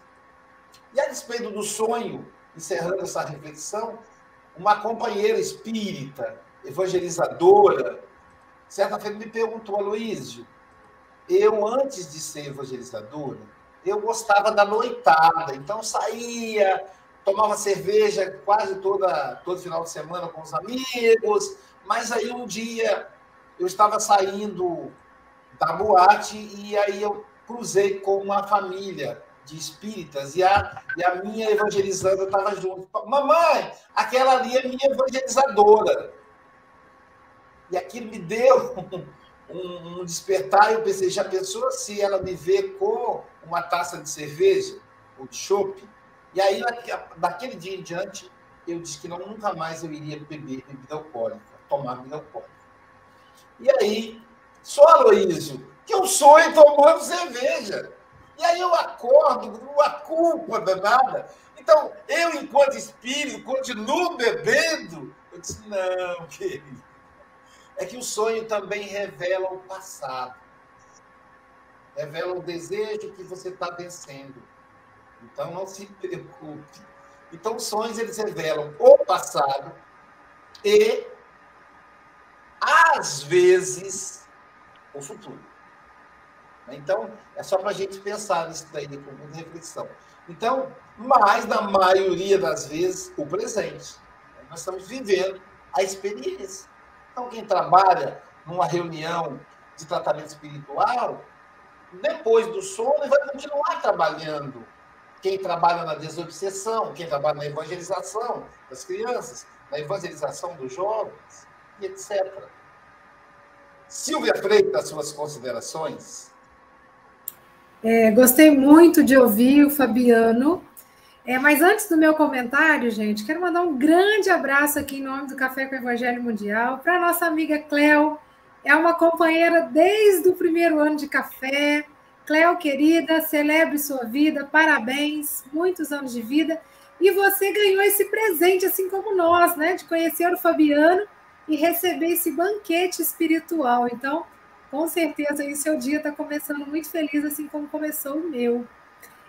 E a despeito do sonho, encerrando essa reflexão, uma companheira espírita, evangelizadora, certa feita me perguntou, Aloísio, eu antes de ser evangelizadora, eu gostava da noitada, então saía, tomava cerveja quase toda, todo final de semana com os amigos, mas aí um dia eu estava saindo da boate e aí eu cruzei com uma família de espíritas e a, e a minha evangelizadora estava junto. Mamãe, aquela ali é minha evangelizadora. E aquilo me deu um, um despertar eu pensei, já pensou se ela me vê com uma taça de cerveja ou de chopp? E aí, daquele dia em diante, eu disse que não, nunca mais eu iria beber bebida alcoólica, tomar bebida alcoólica. E aí, só Aloísio, que eu sonho tomando cerveja. E aí eu acordo com uma culpa danada. Então, eu, enquanto espírito, continuo bebendo. Eu disse, não, [laughs] querido. É que o sonho também revela o passado. Revela o desejo que você está vencendo então, não se preocupe. Então, os sonhos, eles revelam o passado e, às vezes, o futuro. Então, é só para a gente pensar nisso daí com muita reflexão. Então, mas, na maioria das vezes, o presente. Nós estamos vivendo a experiência. Então, quem trabalha numa reunião de tratamento espiritual, depois do sono, vai continuar trabalhando quem trabalha na desobsessão, quem trabalha na evangelização das crianças, na evangelização dos jovens, e etc. Silvia Freitas, suas considerações?
É, gostei muito de ouvir o Fabiano. É, mas antes do meu comentário, gente, quero mandar um grande abraço aqui em nome do Café com o Evangelho Mundial para nossa amiga Cléo. É uma companheira desde o primeiro ano de café, Cléo, querida, celebre sua vida, parabéns, muitos anos de vida. E você ganhou esse presente, assim como nós, né? De conhecer o Fabiano e receber esse banquete espiritual. Então, com certeza, aí seu dia está começando muito feliz, assim como começou o meu.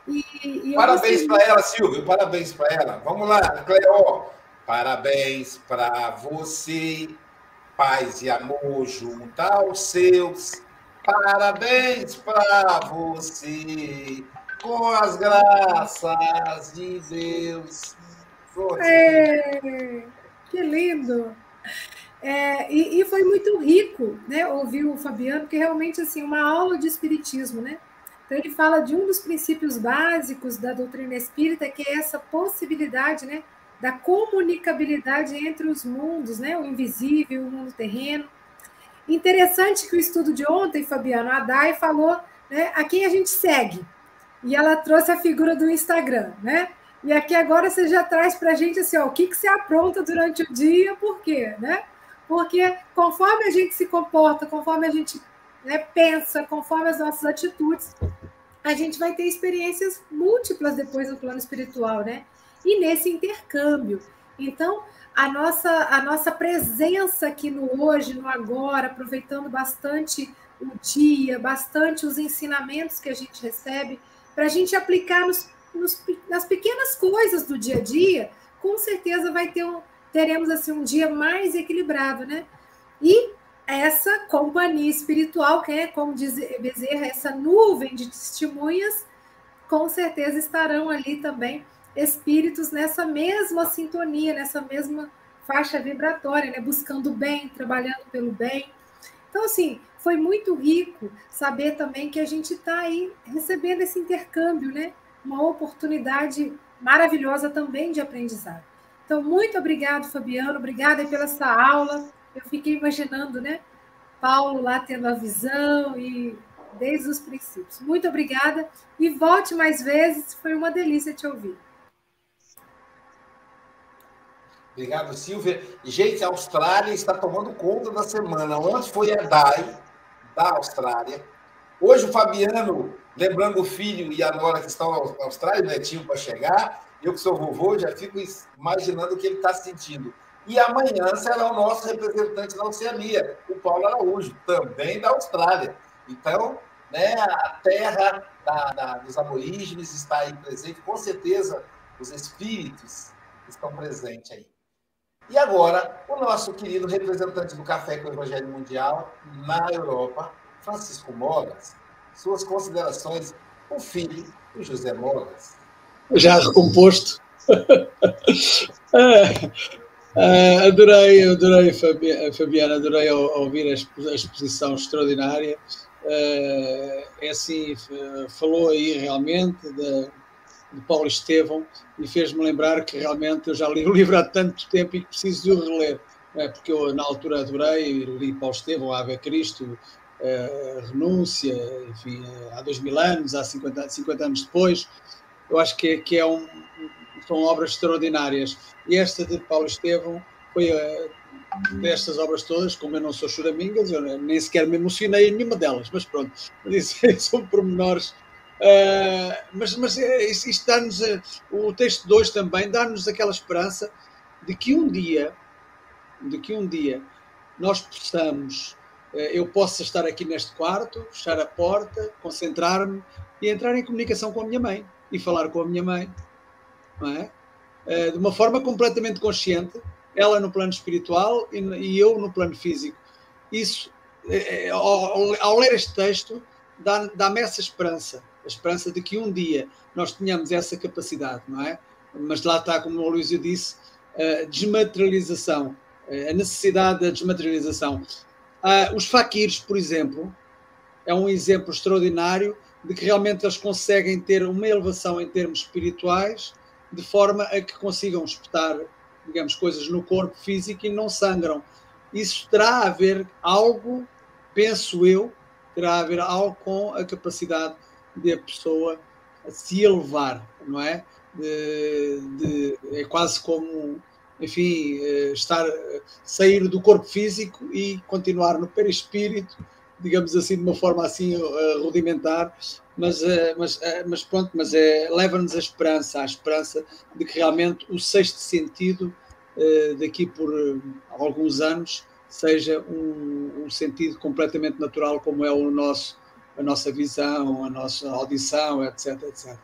E, e parabéns para ela, Silvio, parabéns para ela. Vamos lá, Cleo. Parabéns para você, paz e amor junto aos seus Parabéns para você, com as graças de Deus.
É, que lindo! É, e, e, foi muito rico, né, ouvir o Fabiano, porque realmente assim uma aula de espiritismo, né? Então ele fala de um dos princípios básicos da doutrina espírita, que é essa possibilidade, né, da comunicabilidade entre os mundos, né, o invisível, o mundo terreno. Interessante que o estudo de ontem, Fabiano, a Dai falou né, a quem a gente segue. E ela trouxe a figura do Instagram, né? E aqui agora você já traz para a gente assim, ó, o que, que você apronta durante o dia, por quê? Né? Porque conforme a gente se comporta, conforme a gente né, pensa, conforme as nossas atitudes, a gente vai ter experiências múltiplas depois no plano espiritual, né? E nesse intercâmbio. Então, a nossa, a nossa presença aqui no hoje, no agora, aproveitando bastante o dia, bastante os ensinamentos que a gente recebe, para a gente aplicar nos, nos, nas pequenas coisas do dia a dia, com certeza vai ter um, teremos assim um dia mais equilibrado, né? E essa companhia espiritual, que é, como diz Bezerra, essa nuvem de testemunhas, com certeza estarão ali também espíritos nessa mesma sintonia, nessa mesma faixa vibratória, né? buscando o bem, trabalhando pelo bem. Então, assim, foi muito rico saber também que a gente está aí recebendo esse intercâmbio, né? Uma oportunidade maravilhosa também de aprendizado. Então, muito obrigado, Fabiano, obrigada pela essa aula. Eu fiquei imaginando, né? Paulo lá tendo a visão e desde os princípios. Muito obrigada e volte mais vezes, foi uma delícia te ouvir.
Obrigado, Silvia. Gente, a Austrália está tomando conta da semana. Ontem foi a DAI, da Austrália. Hoje o Fabiano, lembrando o filho e a nora que estão na Austrália, o netinho para chegar. Eu que sou vovô, já fico imaginando o que ele está sentindo. E amanhã será o nosso representante na Oceania, o Paulo Araújo, também da Austrália. Então, né, a terra da, da, dos aborígenes está aí presente, com certeza os espíritos estão presentes aí. E agora, o nosso querido representante do Café com o Evangelho Mundial na Europa, Francisco Mogas, suas considerações, o filho do José Mogas.
Já recomposto. [laughs] Ah, ah, adorei, adorei, Fabiana, adorei ouvir a exposição extraordinária. Uh, é assim, falou aí realmente de, de Paulo Estevão e fez-me lembrar que realmente eu já li o livro há tanto tempo e que preciso de o reler, é? porque eu na altura adorei, li Paulo Estevão, Ave Cristo, Renúncia, enfim, há dois mil anos, há 50, 50 anos depois, eu acho que, que é um, são obras extraordinárias. E esta de Paulo Estevão foi a, destas obras todas, como eu não sou choramingas, eu nem sequer me emocionei em nenhuma delas, mas pronto, são pormenores Uh, mas mas é, isto dá-nos, o texto 2 também dá-nos aquela esperança de que um dia, de que um dia nós possamos, uh, eu possa estar aqui neste quarto, fechar a porta, concentrar-me e entrar em comunicação com a minha mãe e falar com a minha mãe, é? Uh, de uma forma completamente consciente, ela no plano espiritual e, eu no plano físico. Isso, ao, ao ler este texto, dá-me dá essa esperança a esperança de que um dia nós tenhamos essa capacidade, não é? Mas lá está, como o Luísio disse, a desmaterialização, a necessidade da desmaterialização. Uh, os faquires, por exemplo, é um exemplo extraordinário de que realmente eles conseguem ter uma elevação em termos espirituais, de forma a que consigam espetar, digamos, coisas no corpo físico e não sangram. Isso terá a ver algo, penso eu, terá a ver algo com a capacidade de a pessoa se elevar, não é? De, de, é quase como, enfim, eh, estar, sair do corpo físico e continuar no perispírito, digamos assim, de uma forma assim uh, rudimentar, mas, uh, mas, uh, mas pronto, mas é, leva-nos a esperança, a esperança de que realmente o sexto sentido, daqui por alguns anos, seja um, um sentido completamente natural como é o nosso a nossa visão, a nossa audição, etc, etc.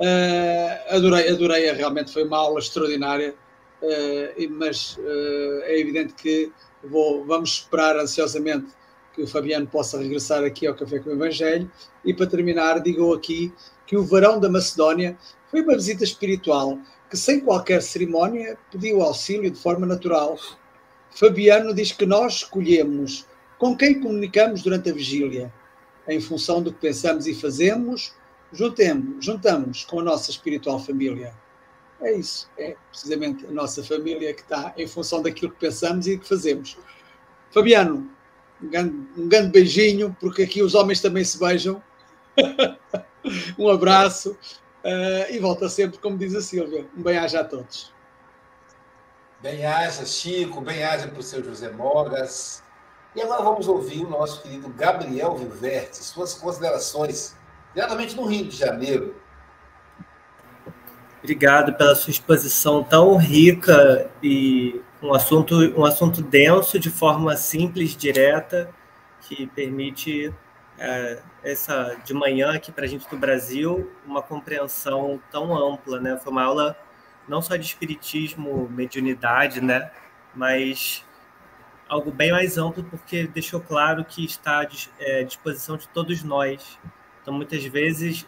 Uh, adorei, adorei, realmente foi uma aula extraordinária, uh, mas uh, é evidente que vou, vamos esperar ansiosamente que o Fabiano possa regressar aqui ao Café com o Evangelho. E para terminar, digo aqui que o varão da Macedónia foi uma visita espiritual que, sem qualquer cerimónia, pediu auxílio de forma natural. Fabiano diz que nós escolhemos com quem comunicamos durante a vigília em função do que pensamos e fazemos, juntemos, juntamos com a nossa espiritual família. É isso, é precisamente a nossa família que está em função daquilo que pensamos e que fazemos. Fabiano, um grande, um grande beijinho, porque aqui os homens também se beijam. [laughs] um abraço uh, e volta sempre, como diz a Silvia. Um bem-aja a todos.
Bem-aja, Chico, bem-aja para o seu José Mogas. E agora vamos ouvir o nosso querido Gabriel Viverte, suas considerações, diretamente no Rio de Janeiro.
Obrigado pela sua exposição tão rica e um assunto, um assunto denso de forma simples, direta, que permite é, essa de manhã aqui para a gente do Brasil uma compreensão tão ampla, né? Foi uma aula não só de espiritismo, mediunidade, né? Mas algo bem mais amplo, porque deixou claro que está é, à disposição de todos nós. Então, muitas vezes,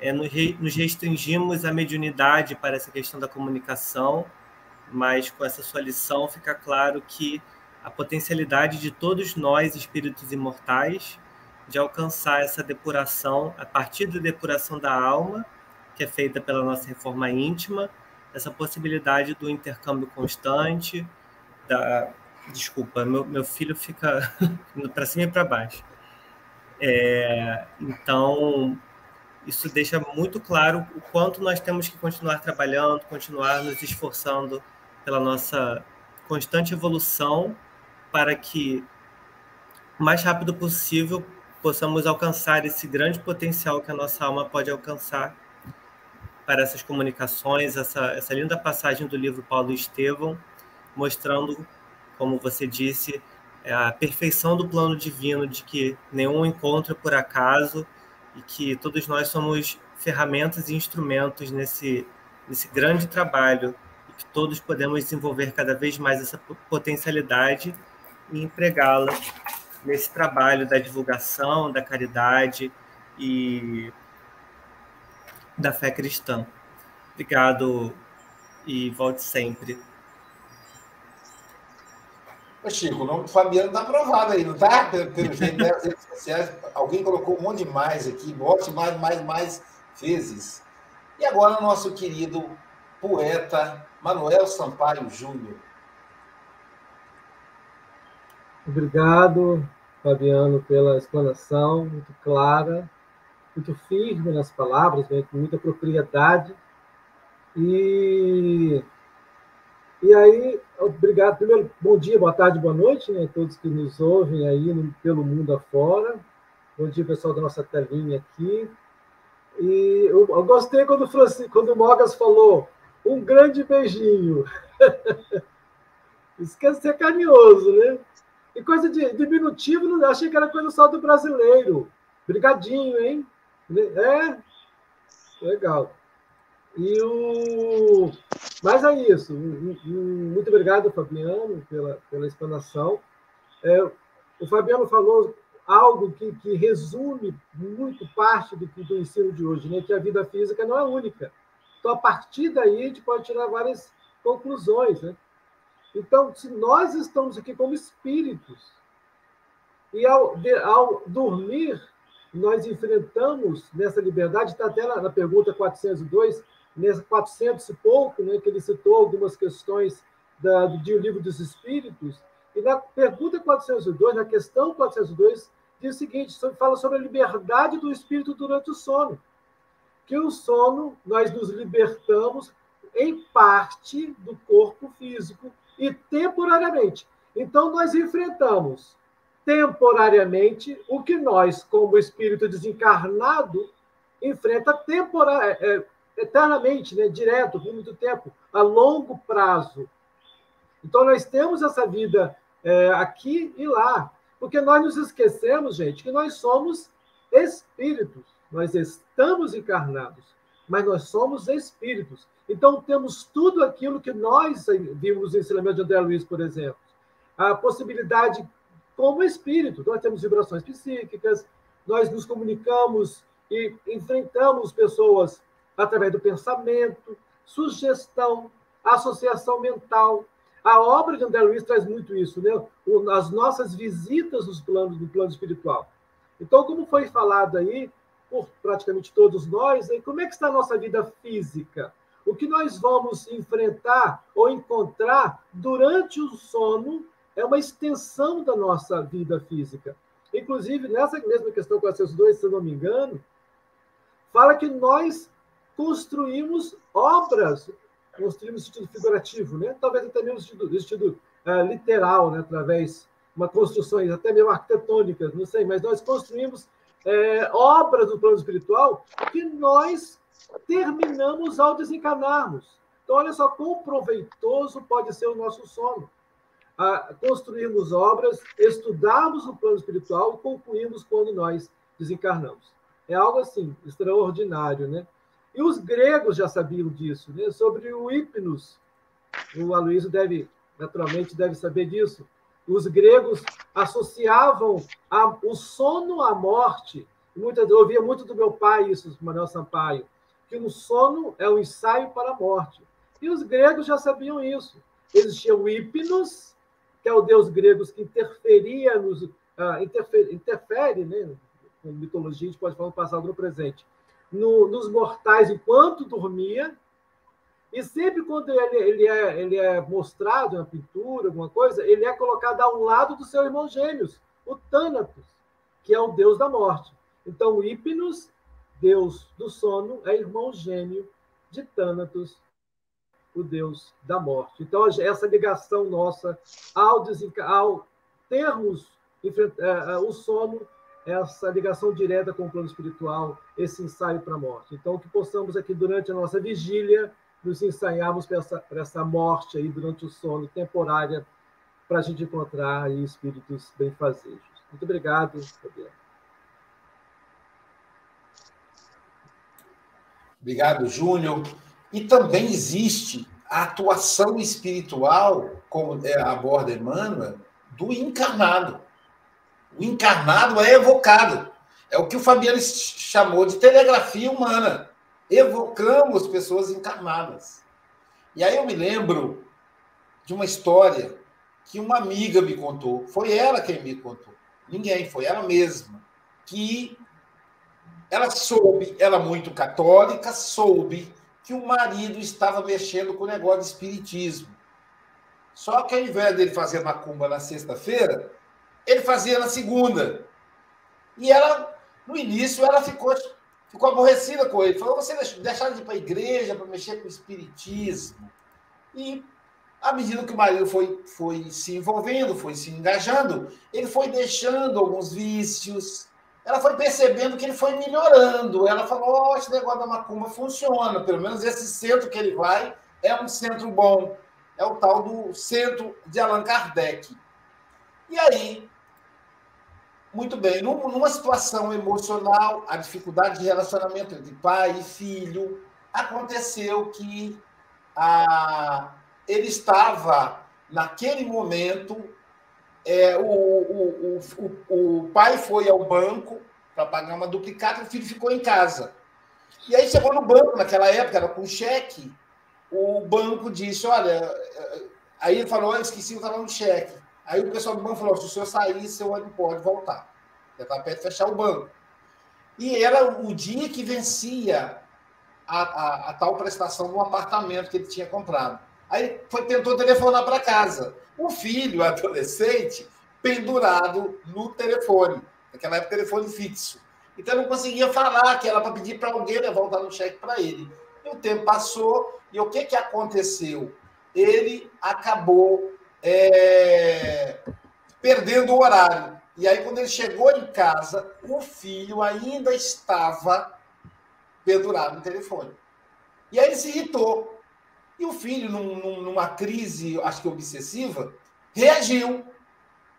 é, nos restringimos à mediunidade para essa questão da comunicação, mas com essa sua lição fica claro que a potencialidade de todos nós, espíritos imortais, de alcançar essa depuração a partir da depuração da alma, que é feita pela nossa reforma íntima, essa possibilidade do intercâmbio constante, da desculpa, meu, meu filho fica [laughs] para cima e para baixo. É, então, isso deixa muito claro o quanto nós temos que continuar trabalhando, continuar nos esforçando pela nossa constante evolução para que o mais rápido possível possamos alcançar esse grande potencial que a nossa alma pode alcançar para essas comunicações, essa, essa linda passagem do livro Paulo Estevão, mostrando, como você disse, a perfeição do plano divino, de que nenhum encontro é por acaso e que todos nós somos ferramentas e instrumentos nesse, nesse grande trabalho que todos podemos desenvolver cada vez mais essa potencialidade e empregá-la nesse trabalho da divulgação, da caridade e da fé cristã. Obrigado e volte sempre.
Ô Chico, o nome do Fabiano está aprovado aí, não está? Pelo [laughs] jeito das redes sociais, alguém colocou um monte de mais aqui, bote mais, mais, mais vezes. E agora o nosso querido poeta Manuel Sampaio Júnior.
Obrigado, Fabiano, pela explanação muito clara, muito firme nas palavras, né, com muita propriedade. E, e aí, obrigado. Primeiro, bom dia, boa tarde, boa noite, né, todos que nos ouvem aí no, pelo mundo afora. Bom dia, pessoal da nossa telinha aqui. E eu, eu gostei quando, quando o Mogas falou um grande beijinho. Quer ser carinhoso, né? E coisa de diminutivo, achei que era coisa só do brasileiro. Brigadinho, hein? É, legal. E o... Mas é isso. Muito obrigado, Fabiano, pela, pela explanação. É, o Fabiano falou algo que, que resume muito parte do, do ensino de hoje, né? que a vida física não é única. Então, a partir daí, a gente pode tirar várias conclusões. Né? Então, se nós estamos aqui como espíritos, e ao, de, ao dormir, nós enfrentamos nessa liberdade, está até na, na, pergunta 402, nessa 400 e pouco, né, que ele citou algumas questões da, do livro dos Espíritos, e na pergunta 402, na questão 402, diz o seguinte: fala sobre a liberdade do espírito durante o sono. Que o sono, nós nos libertamos em parte do corpo físico e temporariamente. Então, nós enfrentamos temporariamente o que nós, como espírito desencarnado, enfrenta é, é, eternamente, né, direto, por muito tempo, a longo prazo. Então, nós temos essa vida é, aqui e lá, porque nós nos esquecemos, gente, que nós somos espíritos, nós estamos encarnados, mas nós somos espíritos. Então, temos tudo aquilo que nós vimos no ensinamento de André Luiz, por exemplo. A possibilidade como espírito. Nós temos vibrações psíquicas, nós nos comunicamos e enfrentamos pessoas através do pensamento, sugestão, associação mental. A obra de André Luiz traz muito isso, né? As nossas visitas nos planos do plano espiritual. Então, como foi falado aí por praticamente todos nós, como é que está a nossa vida física? O que nós vamos enfrentar ou encontrar durante o sono é uma extensão da nossa vida física. Inclusive, nessa mesma questão 402, se eu não me engano, fala que nós construímos obras, construímos no sentido figurativo, né? talvez até mesmo no sentido, no sentido uh, literal, né? através de uma construções até mesmo arquitetônicas, não sei, mas nós construímos é, obras do plano espiritual que nós terminamos ao desencarnarmos. Então, olha só quão proveitoso pode ser o nosso sono. A construirmos obras, estudarmos o plano espiritual e concluirmos quando nós desencarnamos. É algo assim, extraordinário, né? E os gregos já sabiam disso, né? sobre o hipnos. O Aloysio deve, naturalmente, deve saber disso. Os gregos associavam a, o sono à morte. Muitas, eu ouvia muito do meu pai isso, Manuel Sampaio, que o sono é o ensaio para a morte. E os gregos já sabiam isso. Existia o hipnos, que é o deus grego que interferia nos, uh, interfere, interfere né? com mitologia, a gente pode falar no passado no presente, no, nos mortais enquanto dormia, e sempre quando ele, ele, é, ele é mostrado na pintura, alguma coisa, ele é colocado ao lado do seu irmão gêmeos, o Thanatos, que é o deus da morte. Então, o Hipnos, deus do sono, é irmão gêmeo de Thanatos, o deus da morte. Então, essa ligação nossa ao, ao termos é, é, o sono essa ligação direta com o plano espiritual, esse ensaio para a morte. Então, que possamos aqui, durante a nossa vigília, nos ensaiarmos para essa, essa morte aí, durante o sono, temporária, para a gente encontrar aí espíritos benfazejos. Muito obrigado, Fabiano.
Obrigado, Júnior. E também existe a atuação espiritual, como é, aborda Emmanuel, do encarnado. O encarnado é evocado. É o que o Fabiano chamou de telegrafia humana. Evocamos pessoas encarnadas. E aí eu me lembro de uma história que uma amiga me contou. Foi ela quem me contou. Ninguém, foi ela mesma. Que ela soube, ela muito católica, soube que o marido estava mexendo com o negócio de espiritismo. Só que ao invés dele fazer macumba na sexta-feira, ele fazia na segunda. E ela, no início, ela ficou, ficou aborrecida com ele. Falou: você deixar de ir para a igreja para mexer com o espiritismo. E à medida que o marido foi, foi se envolvendo, foi se engajando, ele foi deixando alguns vícios. Ela foi percebendo que ele foi melhorando. Ela falou: oh, esse negócio da macumba funciona. Pelo menos esse centro que ele vai é um centro bom. É o tal do centro de Allan Kardec. E aí muito bem, numa situação emocional, a dificuldade de relacionamento entre pai e filho, aconteceu que a, ele estava, naquele momento, é, o, o, o, o pai foi ao banco para pagar uma duplicata, o filho ficou em casa. E aí chegou no banco, naquela época, era com cheque, o banco disse, olha... Aí ele falou, oh, esqueci, eu estava no cheque. Aí o pessoal do banco falou: se o senhor sair, seu não pode voltar. Já está perto de fechar o banco. E era o dia que vencia a, a, a, tal prestação do apartamento que ele tinha comprado. Aí foi, tentou telefonar para casa. O filho, [laughs] adolescente, pendurado no telefone. Naquela época, telefone fixo. Então, não conseguia falar, que era para pedir para alguém levar o cheque para ele. E o tempo passou, e o que, que aconteceu? Ele acabou é, perdendo o horário. E aí, quando ele chegou em casa, o filho ainda estava pendurado no telefone. E aí ele se irritou. E o filho, num, numa crise, acho que obsessiva, reagiu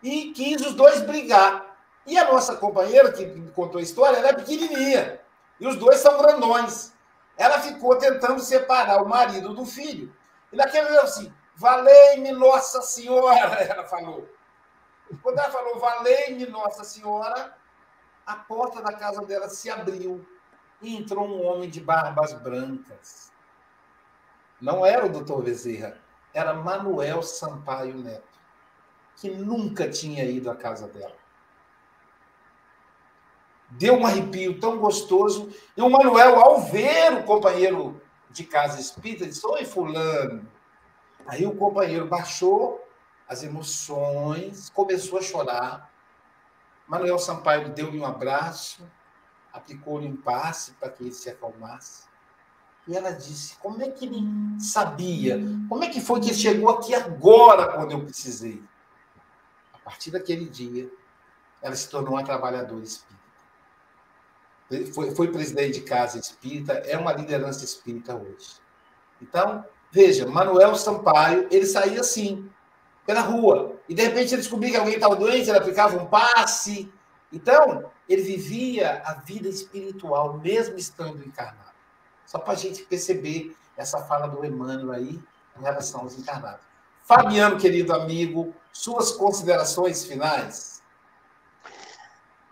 e quis os dois brigar. E a nossa companheira, que contou a história, ela é pequenininha. E os dois são grandões. Ela ficou tentando separar o marido do filho. E naquele momento, assim, Valei-me Nossa Senhora, [laughs] ela falou. Quando ela falou valei-me Nossa Senhora, a porta da casa dela se abriu e entrou um homem de barbas brancas. Não era o doutor Bezerra, era Manuel Sampaio Neto, que nunca tinha ido à casa dela. Deu um arrepio tão gostoso. E o Manuel, ao ver o companheiro de casa espírita, disse: Oi, Fulano, Aí o companheiro baixou as emoções, começou a chorar. Manuel Sampaio deu-lhe um abraço, aplicou-lhe um passe para que ele se acalmasse. E ela disse: Como é que ele sabia? Como é que foi que ele chegou aqui agora, quando eu precisei? A partir daquele dia, ela se tornou uma trabalhadora espírita. Foi, foi presidente de casa espírita, é uma liderança espírita hoje. Então, Veja, Manuel Sampaio, ele saía assim, pela rua. E de repente ele descobria que alguém estava doente, ele aplicava um passe. Então, ele vivia a vida espiritual, mesmo estando encarnado. Só para a gente perceber essa fala do Emmanuel aí em relação aos encarnados. Fabiano, querido amigo, suas considerações finais?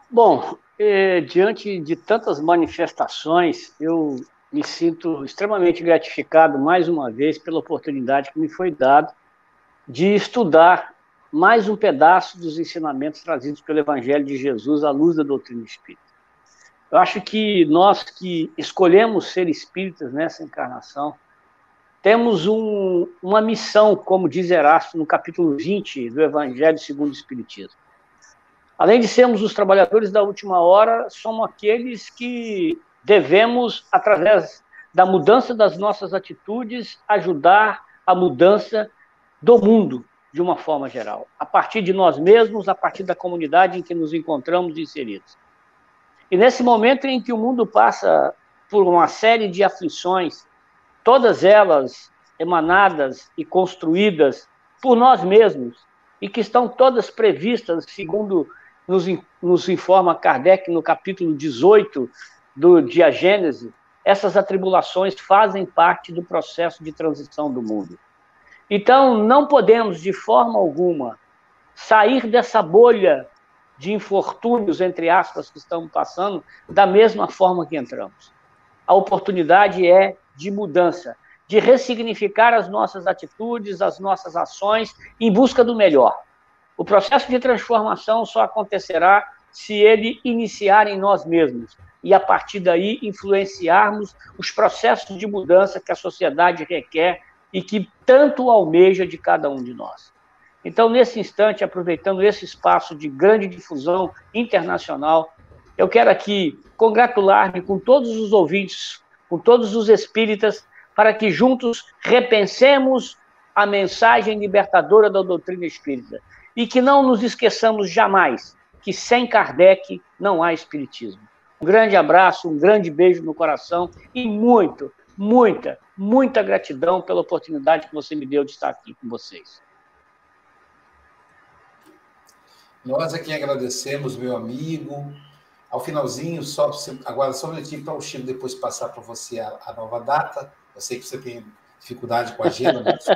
Bom, eh, diante de tantas manifestações, eu me sinto extremamente gratificado mais uma vez pela oportunidade que me foi dada de estudar mais um pedaço dos ensinamentos trazidos pelo Evangelho de Jesus à luz da doutrina espírita. Eu acho que nós que escolhemos ser espíritas nessa encarnação, temos um, uma missão, como diz Erasto no capítulo 20 do Evangelho segundo o Espiritismo. Além de sermos os trabalhadores da última hora, somos aqueles que devemos, através da mudança das nossas atitudes, ajudar a mudança do mundo, de uma forma geral, a partir de nós mesmos, a partir da comunidade em que nos encontramos inseridos. E nesse momento em que o mundo passa por uma série de aflições, todas elas emanadas e construídas por nós mesmos, e que estão todas previstas, segundo nos, nos informa Kardec no capítulo 18 do Dia Gênese, essas atribulações fazem parte do processo de transição do mundo. Então, não podemos, de forma alguma, sair dessa bolha de infortúnios, entre aspas, que estamos passando, da mesma forma que entramos. A oportunidade é de mudança, de ressignificar as nossas atitudes, as nossas ações, em busca do melhor. O processo de transformação só acontecerá se ele iniciar em nós mesmos e, a partir daí, influenciarmos os processos de mudança que a sociedade requer e que tanto almeja de cada um de nós. Então, nesse instante, aproveitando esse espaço de grande difusão internacional, eu quero aqui congratular-me com todos os ouvintes, com todos os espíritas, para que juntos repensemos a mensagem libertadora da doutrina espírita e que não nos esqueçamos jamais que sem Kardec não há espiritismo. Um grande abraço, um grande beijo no coração e muito, muita, muita gratidão pela oportunidade que você me deu de estar aqui com vocês.
Nós aqui agradecemos, meu amigo. Ao finalzinho, só agora só um minutinho para o Chico depois passar para você a, a, nova data. Eu sei que você tem dificuldade com a agenda. Mas...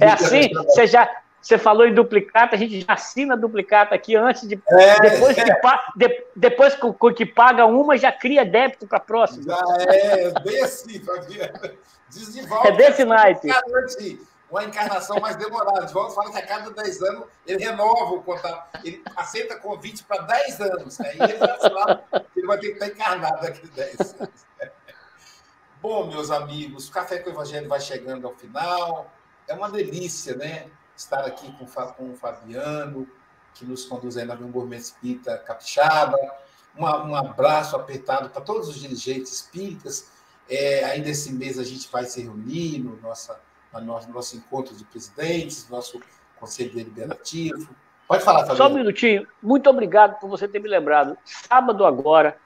é assim? Você já, você falou em duplicata, a gente já assina duplicata aqui antes de. É, depois, é. Que, de, depois que, que, paga uma, já cria débito para a próxima.
Já é, bem assim, [laughs] Fabiano. Diz de volta.
É desse naipe.
Uma encarnação mais demorada. De volta fala que a cada 10 anos ele renova o contato. Ele aceita convite para 10 anos. Aí ele já sabe que ele vai ter que estar encarnado daqui a 10 anos. Bom, meus amigos, o Café com o Evangelho vai chegando ao final. É uma delícia, né? Estar aqui com, com o Fabiano, que nos conduz aí na Gourmet Espírita Capixaba. Uma, um abraço apertado para todos os dirigentes espíritas. É, ainda esse mês a gente vai se reunir no, nossa, no nosso, nosso encontro de presidentes, nosso Conselho Deliberativo. Pode falar, Fabiano.
Só um minutinho. Muito obrigado por você ter me lembrado. Sábado agora,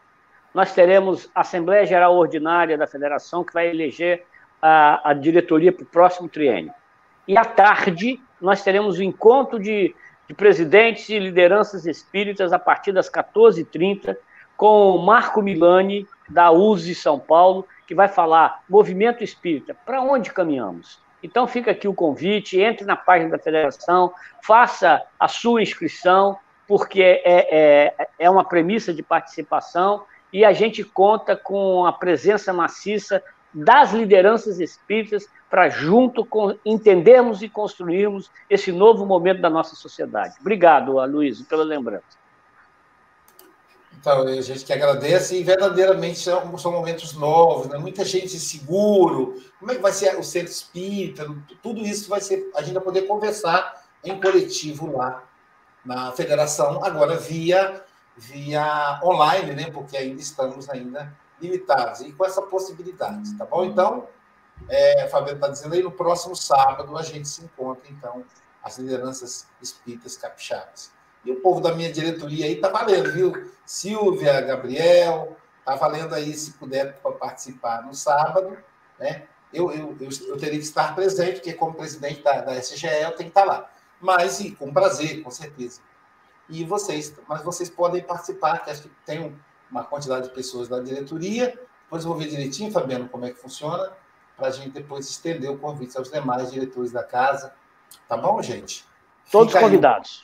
nós teremos a Assembleia Geral Ordinária da Federação, que vai eleger a, a diretoria para o próximo triênio. E à tarde, nós teremos o um encontro de, de presidentes e lideranças espíritas a partir das 14h30 com o Marco Milani, da USE São Paulo, que vai falar Movimento Espírita, para onde caminhamos? Então fica aqui o convite, entre na página da federação, faça a sua inscrição, porque é, é, é uma premissa de participação e a gente conta com a presença maciça das lideranças espíritas para junto com entendermos e construirmos esse novo momento da nossa sociedade. Obrigado, Luiz, pela lembrança.
Então, a gente que agradece e verdadeiramente são, são momentos novos, né? muita gente seguro. Como é que vai ser o centro espírita? Tudo isso vai ser a gente vai poder conversar em coletivo lá na federação, agora via via online, né? Porque ainda estamos ainda limitados e com essa possibilidade, tá bom? Então, é, Fabiano está dizendo aí, no próximo sábado a gente se encontra, então, as lideranças espíritas capixabas. E o povo da minha diretoria aí tá valendo, viu? Silvia, Gabriel, tá valendo aí, se puder participar no sábado, né? Eu, eu, eu, eu teria que estar presente, porque como presidente da, da SGE eu tenho que estar lá. Mas, e, com prazer, com certeza. E vocês, mas vocês podem participar, que acho que tem um, uma quantidade de pessoas da diretoria. Depois eu vou ver direitinho, Fabiano, como é que funciona, para a gente depois estender o convite aos demais diretores da casa. Tá bom, gente?
Todos Fica convidados.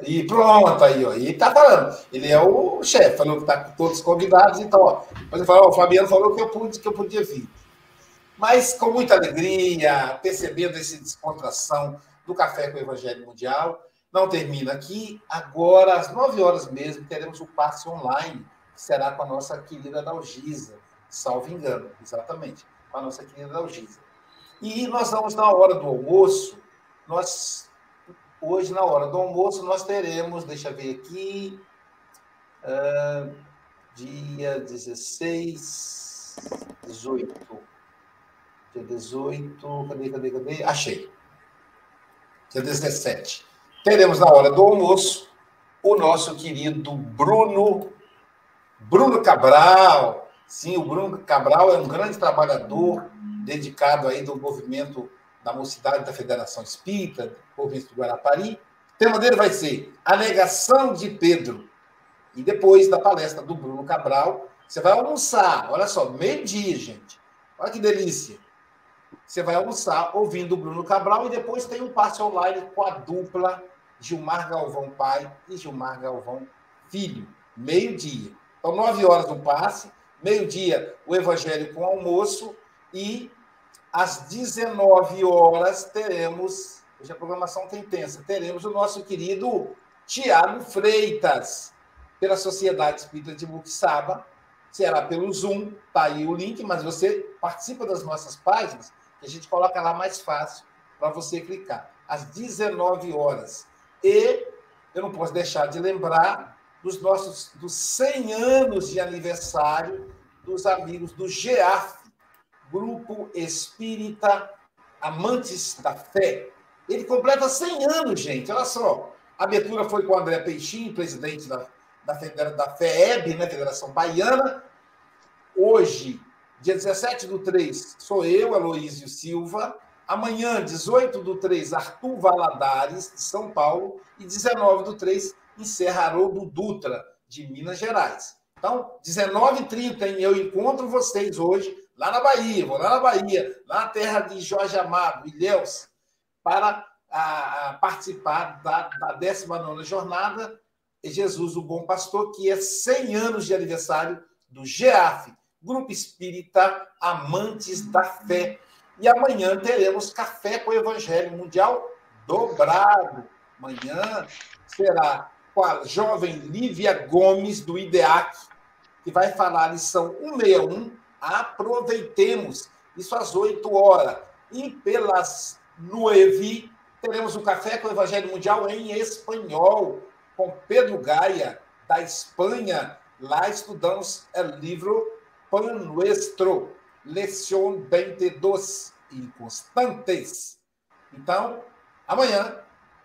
Aí. E pronto, aí, ó. E tá falando. Ele é o chefe, falou que tá com todos convidados, então, ó. Depois ele falou, ó, o Fabiano falou que eu, pude, que eu podia vir. Mas com muita alegria, percebendo essa descontração do Café com o Evangelho Mundial. Não termina aqui. Agora, às 9 horas mesmo, teremos o passe online, será com a nossa querida Dalgisa, salvo engano, exatamente, com a nossa querida Dalgisa. E nós vamos, na hora do almoço, nós, hoje, na hora do almoço, nós teremos, deixa eu ver aqui, uh, dia 16, 18. Dia 18, cadê, cadê, cadê? Achei. Dia 17 teremos na hora do almoço o nosso querido Bruno, Bruno Cabral. Sim, o Bruno Cabral é um grande trabalhador dedicado aí do movimento da mocidade da Federação Espírita, do movimento do Guarapari. O tema dele vai ser a negação de Pedro. E depois da palestra do Bruno Cabral, você vai almoçar. Olha só, meio-dia, gente. Olha que delícia. Você vai almoçar ouvindo o Bruno Cabral e depois tem um passe online com a dupla Gilmar Galvão pai e Gilmar Galvão filho, meio-dia. Então, nove horas do passe, meio-dia o evangelho com almoço e às 19 horas teremos, hoje a programação tem intensa, teremos o nosso querido Tiago Freitas, pela Sociedade Espírita de Muxaba, será pelo Zoom, tá aí o link, mas você participa das nossas páginas, que a gente coloca lá mais fácil para você clicar. Às 19 horas. E eu não posso deixar de lembrar dos nossos dos 100 anos de aniversário dos amigos do GEAF, Grupo Espírita Amantes da Fé. Ele completa 100 anos, gente. Olha só. A abertura foi com o André Peixinho, presidente da, da, da FEEB, né, Federação Baiana. Hoje, dia 17 do 3, sou eu, Aloísio Silva, Amanhã, 18 do 3, Arthur Valadares, de São Paulo. E 19 do 3, encerra Haroldo Dutra, de Minas Gerais. Então, 19h30, eu encontro vocês hoje lá na Bahia, vou lá na Bahia, lá na terra de Jorge Amado, Ilhéus, para a, a participar da, da 19 jornada Jesus, o Bom Pastor, que é 100 anos de aniversário do GEAF, Grupo Espírita Amantes da Fé, e amanhã teremos Café com o Evangelho Mundial dobrado. Amanhã será com a jovem Lívia Gomes, do IDEAC, que vai falar a lição 161. Aproveitemos. Isso às 8 horas. E pelas 9 teremos o Café com o Evangelho Mundial em espanhol, com Pedro Gaia, da Espanha. Lá estudamos o livro Pan Nuestro, Lección 22 inconstantes. Então, amanhã,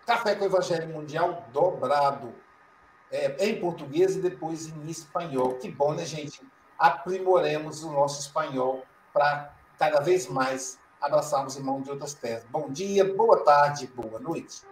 Café com o Evangelho Mundial dobrado. É, em português e depois em espanhol. Que bom, né, gente? Aprimoremos o nosso espanhol para cada vez mais abraçarmos irmãos de outras terras. Bom dia, boa tarde, boa noite.